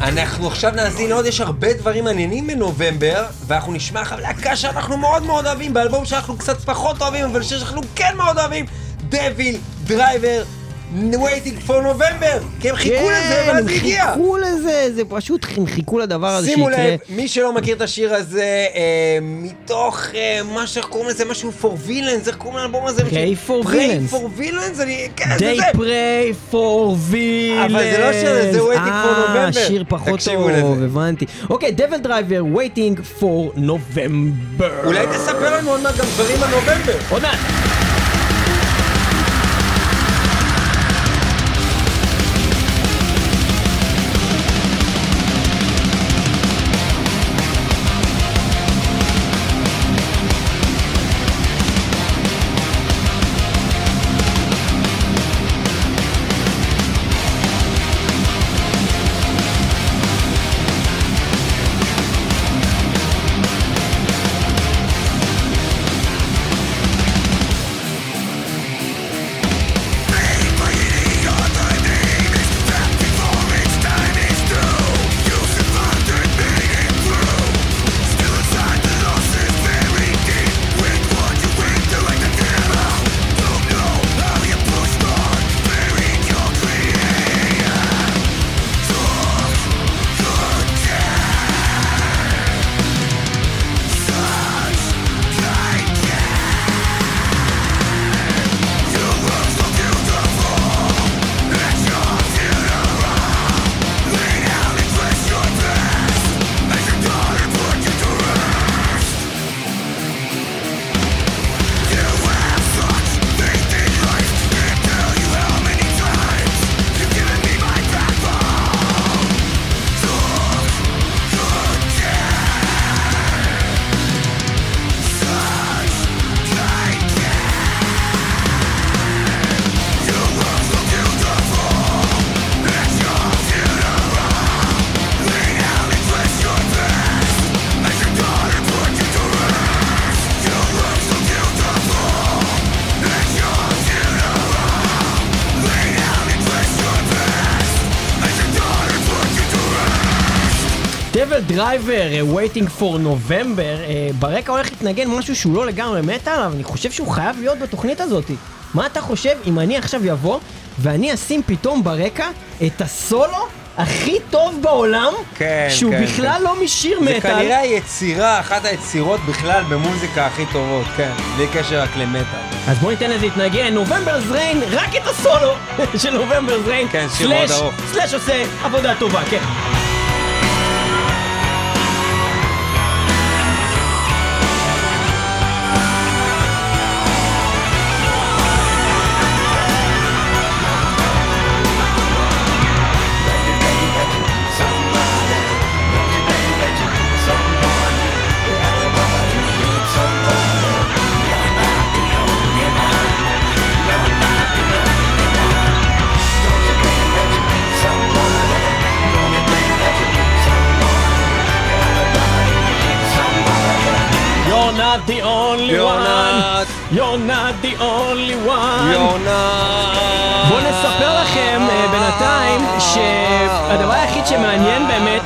אנחנו עכשיו נאזין לעוד, יש הרבה דברים מעניינים בנובמבר, ואנחנו נשמע עכשיו להקה שאנחנו מאוד מאוד אוהבים, באלבום שאנחנו קצת פחות אוהבים, אבל שאנחנו כן מאוד אוהבים, Devil, Driver, waiting for November, כי הם חיכו לזה, ואז הם זה הגיע. חיכו לזה, זה פשוט הם חיכו לדבר הזה שימו שיקרה. לב, מי שלא מכיר את השיר הזה, אה, מתוך אה, מה שאנחנו קוראים לזה, משהו for villains, איך קוראים לאלבום הזה? Pray for Pray Villains. for villains, אני... כן, They pray for villains. אבל זה לא שיר, זה Waiting for אה, November. שיר פחות טוב. הבנתי. אוקיי, DevilDriver, waiting for November. אולי תספר לנו עוד מעט גם דברים על נובמבר. עוד מעט. Driver, uh, Waiting for November, uh, ברקע הולך להתנגן משהו שהוא לא לגמרי מטאל, אבל אני חושב שהוא חייב להיות בתוכנית הזאת. מה אתה חושב אם אני עכשיו יבוא ואני אשים פתאום ברקע את הסולו הכי טוב בעולם, כן, שהוא כן, בכלל לא משיר זה מטאל, כנראה היצירה, אחת היצירות בכלל במוזיקה הכי טובות, כן. בלי קשר רק למטאל. אז בוא ניתן לזה להתנגן, נובמבר's ריין, רק את הסולו [LAUGHS] של נובמבר's ריין, כן, שיר מאוד ארוך. סלאש עושה עבודה טובה, כן. You're not the only one. יונה! בואו נספר לכם אה, בינתיים שהדבר היחיד שמעניין באמת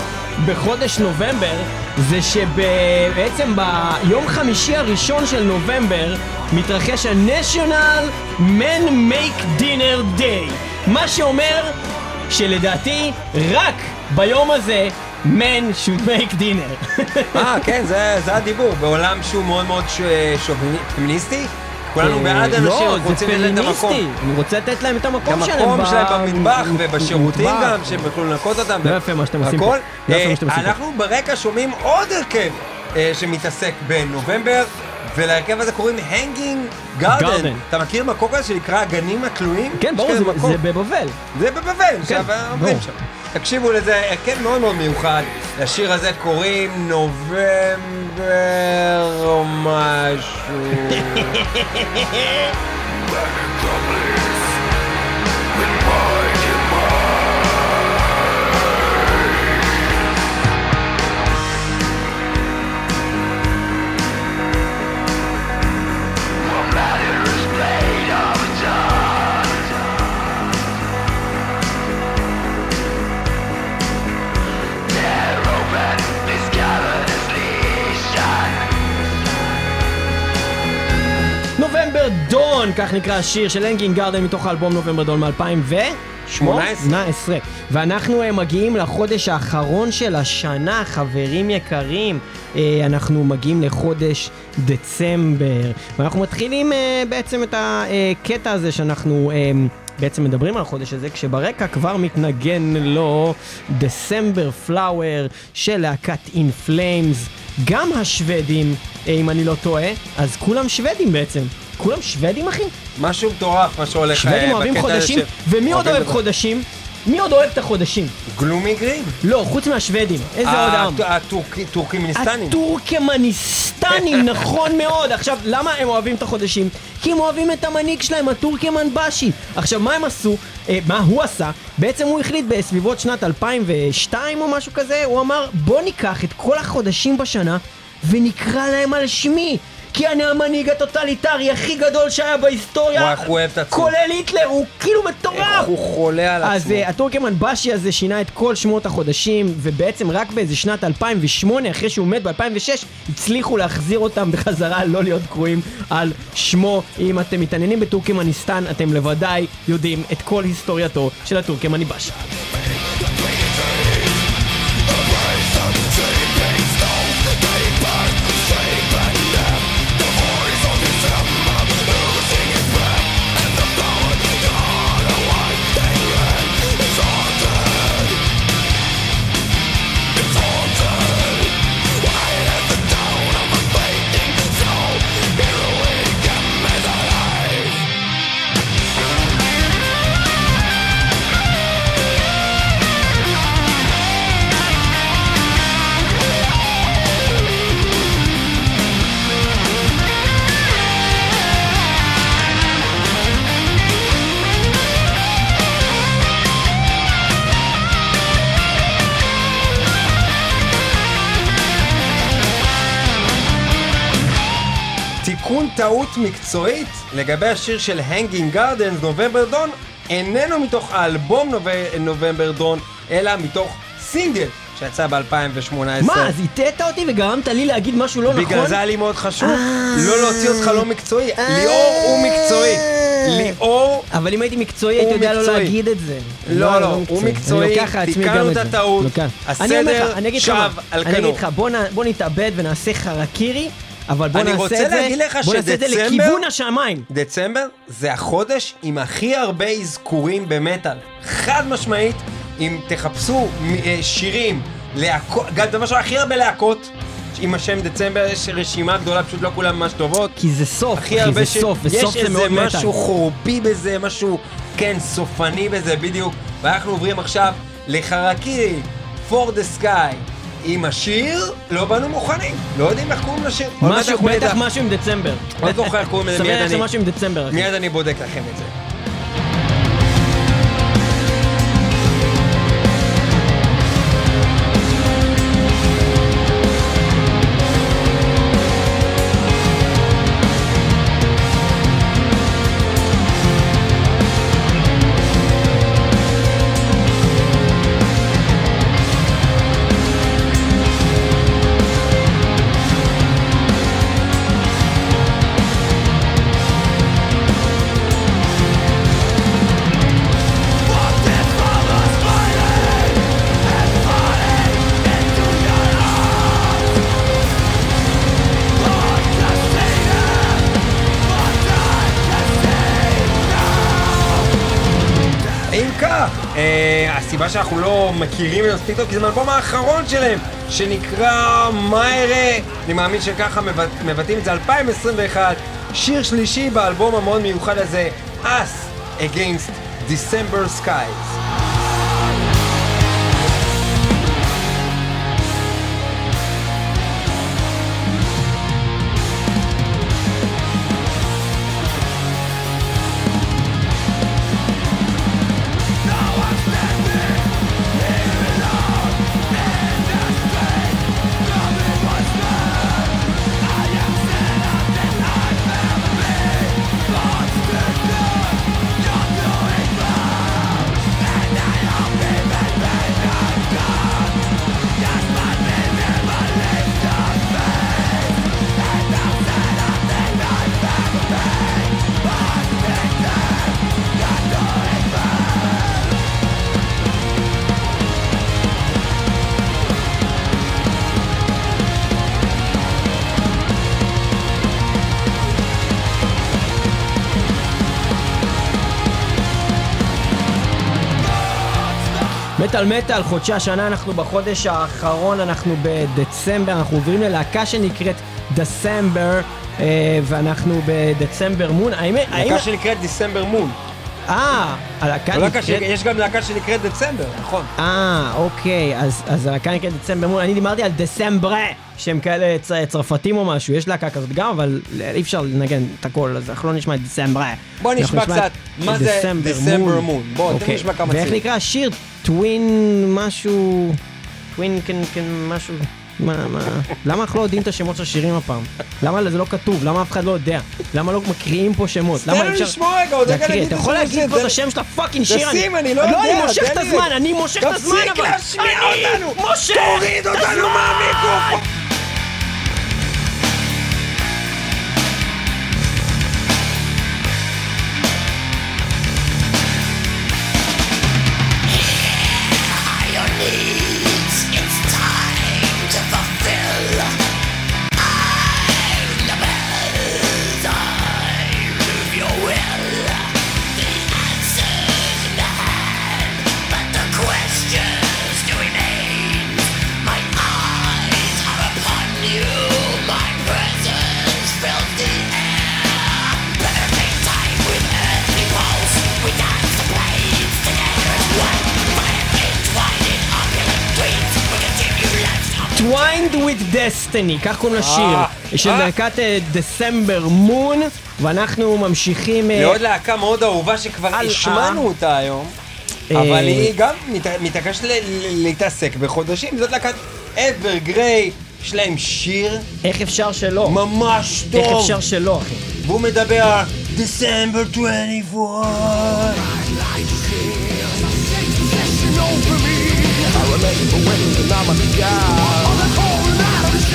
בחודש נובמבר זה שבעצם ביום חמישי הראשון של נובמבר מתרחש ה-National Men Make Dinner Day מה שאומר שלדעתי רק ביום הזה men should make dinner [LAUGHS] אה, כן, זה זה הדיבור. בעולם שהוא מאוד מאוד ש- שוביני- פמיניסטי, כולנו בעד אנשים, לא, אנחנו זה רוצים לתת את המקום. פמיניסטי, אני רוצה לתת להם את המקום שלהם המקום ב- שלהם במטבח ובשירותים במטבח. גם, שהם יוכלו לנקות אותם. לא יפה מה שאתם עושים פה. לא יפה אה, מה שאתם עושים פה. אנחנו ברקע שומעים עוד הרכב אה, שמתעסק בנובמבר, ולהרכב הזה קוראים הנגינג גארדן. Garden. אתה מכיר מקום כזה שנקרא הגנים התלויים? כן, ברור, זה- בבבל. זה בבבל, עכשיו עובדים ברור. שם. תקשיבו לזה, הרכב מאוד מאוד מיוחד. לשיר הזה קוראים נובמבר או משהו. [LAUGHS] [LAUGHS] Dawn, כך נקרא השיר של Hanging Garden מתוך האלבום November Dawn מ-2018. ואנחנו אה, מגיעים לחודש האחרון של השנה, חברים יקרים. אה, אנחנו מגיעים לחודש דצמבר. ואנחנו מתחילים אה, בעצם את הקטע הזה שאנחנו... בעצם מדברים על החודש הזה, כשברקע כבר מתנגן לו December Flower של להקת In Flames. גם השוודים, אם אני לא טועה, אז כולם שוודים בעצם. כולם שוודים אחי? משהו מטורף מה שהולך אה, שוודים אוהבים בקטע חודשים, ומי עוד אוהב. חודשים? מי עוד אוהב את החודשים? גלומי גרין. לא, חוץ מהשוודים. איזה עוד עם? הטורקימיניסטנים. הטורקמניסטנים, [LAUGHS] נכון מאוד. עכשיו, למה הם אוהבים את החודשים? כי הם אוהבים את המנהיג שלהם, הטורקמן באשי. עכשיו, מה הם עשו? אה, מה הוא עשה? בעצם הוא החליט בסביבות שנת 2002 או משהו כזה, הוא אמר, בוא ניקח את כל החודשים בשנה ונקרא להם על שמי. כי אני המנהיג הטוטליטרי הכי גדול שהיה בהיסטוריה, וואי, איך הוא אוהב את עצמו. כולל היטלר, הוא כאילו מטורף. איך הוא חולה על אז עצמו. אה, הטורקמן באשי הזה שינה את כל שמות החודשים, ובעצם רק באיזה שנת 2008, אחרי שהוא מת ב-2006, הצליחו להחזיר אותם בחזרה לא להיות קרואים על שמו. אם אתם מתעניינים בטורקמניסטן, אתם בוודאי יודעים את כל היסטורייתו של הטורקמני באשי. טעות מקצועית לגבי השיר של הנגינג גארדנס, נובמבר דון, איננו מתוך האלבום נוב- נובמבר דון, אלא מתוך סינגל שיצא ב-2018. מה, אז הטעת אותי וגרמת לי להגיד משהו לא נכון? בגלל זה היה לי מאוד חשוב, אה. לא להוציא אותך לא מקצועי. אה. ליאור הוא מקצועי. ליאור אבל אם הייתי מקצועי הייתי יודע לא. להגיד את זה. לא, לא, הוא מקצועי, אני לוקח לעצמי תיקנו גם את זה. הטעות. הסדר אני לך, אני אגיד לך שב על אני כנו. אגיד לך, בוא נתאבד ונעשה חרקירי, אבל בוא נעשה את זה, בוא נעשה את זה לכיוון השמיים. דצמבר זה החודש עם הכי הרבה אזכורים במטאל. חד משמעית, אם תחפשו אה, שירים, להקות, גם דבר שהכי הרבה להקות, עם השם דצמבר יש רשימה גדולה, פשוט לא כולן ממש טובות. כי זה סוף, אחי, זה סוף, וסוף יש זה מאוד איזה מטאל. משהו חורפי בזה, משהו, כן, סופני בזה, בדיוק. ואנחנו עוברים עכשיו לחרקירי, For the Sky, עם השיר, לא באנו מוכנים. לא יודעים איך קוראים לשיר. משהו. בטח משהו עם דצמבר. לא זוכר איך קוראים לזה, [LAUGHS] סביר מיד אני- שמשהו עם דצמבר. מיד אני בודק לכם את זה. הסיבה שאנחנו לא מכירים את מספיק טוב, כי זה מהאלבום האחרון שלהם, שנקרא מה אראה, אני מאמין שככה מבט- מבטאים את זה, 2021, שיר שלישי באלבום המאוד מיוחד הזה, Us Against December Skies. מטאל מטאל, חודשי השנה, אנחנו בחודש האחרון, אנחנו בדצמבר, אנחנו עוברים ללהקה שנקראת דצמבר, אה, ואנחנו בדצמבר מון. להקה שנקראת דיסמבר מון. אה, הלהקה לא נקראת... יש גם להקה שנקראת דצמבר, נכון. אה, אוקיי, אז, אז הלהקה נקראת דצמבר מון, אני דיברתי על דסמברה, שהם כאלה צ, צרפתים או משהו, יש להקה כזאת גם, אבל אי אפשר לנגן את הכל, אז אנחנו לא נשמע את דסמברה. בוא נשמע קצת מה זה December Moon. בוא, תן אוקיי. נשמע כמה ואיך צירים. נקרא השיר? טווין משהו... טווין כן כן משהו... מה, מה, למה אנחנו לא יודעים את השמות של השירים הפעם? למה זה לא כתוב? למה אף אחד לא יודע? למה לא מקריאים פה שמות? למה לי אפשר... לשמוע רגע, עוד רגע להקריא? נגיד אתה את יכול להגיד של פה. את השם של הפאקינג שיר? תשים, אני לא לא, יודע, אני מושך את. הזמן, אני מושך את הזמן אבל! תפסיק להשמיע אותנו! מושך! תוריד את אותנו! מהמיקרופון! Destiny, כך קוראים לשיר, אה, של אה. להקת דסמבר מון, ואנחנו ממשיכים... אה, לעוד להקה מאוד אהובה שכבר השמענו אותה היום, אה, אבל היא גם מת- מתעקשת להתעסק בחודשים, זאת להקת אברגריי, יש להם שיר איך אפשר שלא? ממש איך טוב, אפשר שלא, אחי? והוא מדבר על December 24. over me. I remember and I'm a sky.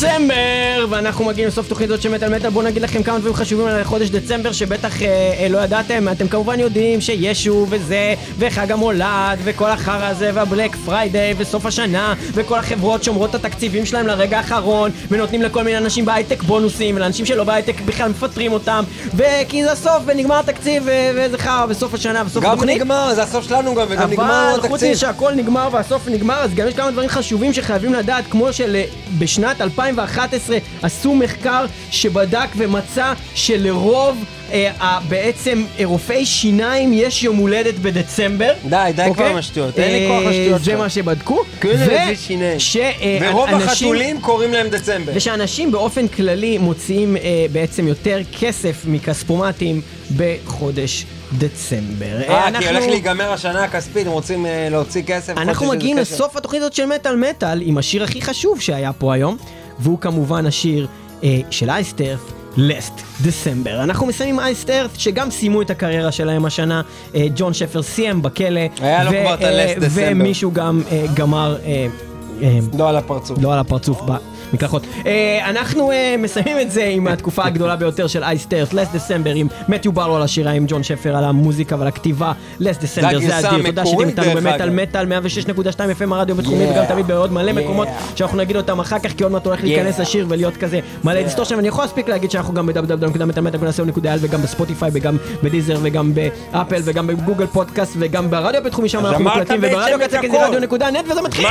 December. דצמבר, ואנחנו מגיעים לסוף תוכנית זאת של מטאל מטאל, בואו נגיד לכם כמה דברים חשובים על חודש דצמבר שבטח אה, אה, לא ידעתם, אתם כמובן יודעים שישו וזה, וחג המולד, וכל החרא הזה, וה Black Friday, וסוף השנה, וכל החברות שומרות את התקציבים שלהם לרגע האחרון, ונותנים לכל מיני אנשים בהייטק בונוסים, ולאנשים שלא בהייטק בכלל מפטרים אותם, וכי זה הסוף, ונגמר התקציב, ו- וזה חרא, וסוף השנה, וסוף גם התוכנית. נגמר, זה הסוף שלנו גם, וגם נגמר אבל חוץ התקציב. מזה שהכל נגמר והסוף נגמר, אז גם יש כמה דברים חשובים שחייבים לדעת, כמו שבשנת 2011 עשו מחקר שבדק ומצא שלרוב אה, בעצם אה, רופאי שיניים יש יום הולדת בדצמבר. די, די כבר אוקיי? עם השטויות, אין לי כוח אה, לשטויות זה שלך. מה שבדקו. כן, ו- זה שיניים. שאנשים- ורוב החתולים קוראים להם דצמבר. ושאנשים באופן כללי מוציאים אה, בעצם יותר כסף מכספומטים בחודש דצמבר. אה, כי הולך להיגמר השנה הכספית, הם רוצים אה, להוציא כסף. אנחנו מגיעים. לסוף התוכנית הזאת של מטאל מטאל עם השיר הכי חשוב שהיה פה היום, והוא כמובן השיר אה, של אייסטרף. לסט דצמבר. אנחנו מסיימים אייסט ארת שגם סיימו את הקריירה שלהם השנה, אה, ג'ון שפר סיים בכלא. היה לו כבר את אה, ה-Last December. ומישהו גם אה, גמר, אה, אה, לא על הפרצוף. לא על הפרצוף במקלחות. אה, אנחנו אה, מסיימים את זה עם התקופה הגדולה ביותר של אייסטרס, לס דסמבר, עם מתיו ברלו על השירה, עם ג'ון שפר על המוזיקה ועל הכתיבה, לס דסמבר, זה אדיר, תודה שאתם איתנו במטאל. מטאל 106.2 FM הרדיו הבינתחומי. וגם תמיד בעוד מלא. מקומות שאנחנו נגיד אותם אחר כך, כי עוד מעט הולך להיכנס לשיר ולהיות כזה מלא דיסטורשן, ואני יכול להספיק להגיד שאנחנו גם ב- www.metalmetal.co.il וגם בספוטיפיי וגם בדיזר וגם באפל וגם בגוגל פודקאסט וגם ברדיו הבינתחומי שם אנחנו מוקלטים וברדיו קצה כי הכל. זה רדיו נקודה נט וזה מתחיל!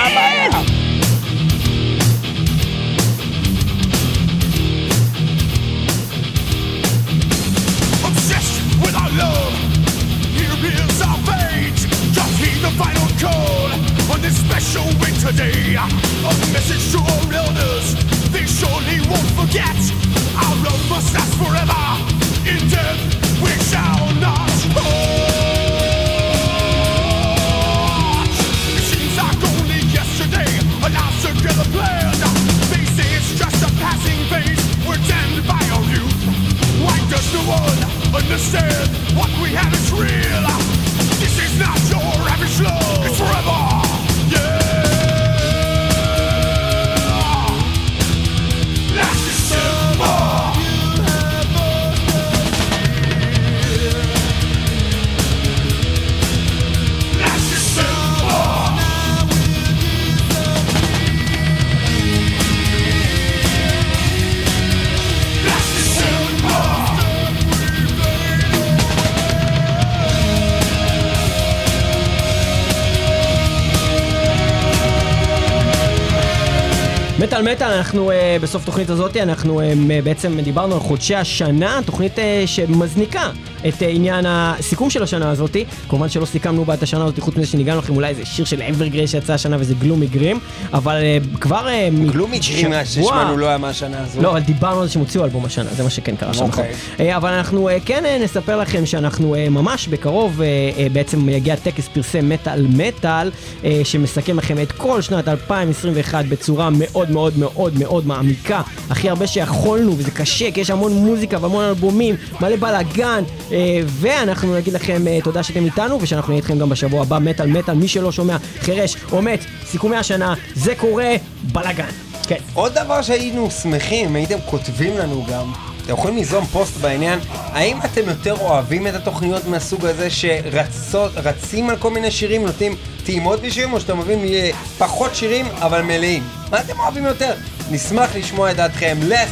מטאל, אנחנו uh, בסוף תוכנית הזאת, אנחנו uh, בעצם דיברנו על חודשי השנה, תוכנית uh, שמזניקה את uh, עניין הסיכום של השנה הזאת. כמובן שלא סיכמנו בה את השנה הזאת, חוץ מזה שניגענו לכם אולי איזה שיר של אברגרי שיצא השנה וזה גלומי גרים, אבל uh, כבר... גלומי גרים ששמענו לא היה מהשנה הזו. לא, אבל דיברנו על זה שהם הוציאו אלבום השנה, זה מה שכן קרה שם. נכון. אוקיי. אה, אבל אנחנו אה, כן אה, נספר לכם שאנחנו אה, ממש בקרוב, אה, אה, בעצם יגיע טקס פרסי מטאל מטאל, אה, שמסכם לכם את כל שנת 2021 בצורה מאוד מאוד מאוד מאוד מעמיקה, הכי הרבה שיכולנו, וזה קשה, כי יש המון מוזיקה והמון אלבומים, מלא בלאגן, אה, ואנחנו נגיד לכם אה, תודה שאתם איתנו, ושאנחנו נהיה איתכם גם בשבוע הבא, מטאל מטאל, מי שלא שומע, חירש או מת, סיכומי השנה, זה קורה, בלאגן. כן. עוד דבר שהיינו שמחים, הייתם כותבים לנו גם, אתם יכולים ליזום פוסט בעניין, האם אתם יותר אוהבים את התוכניות מהסוג הזה שרצים על כל מיני שירים, נותנים טעימות בשירים, או שאתם אוהבים אה, פחות שירים אבל מלאים? מה אתם אוהבים יותר? נשמח לשמוע את דעתכם. לס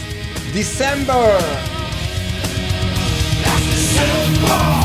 דיסמבר! Oh!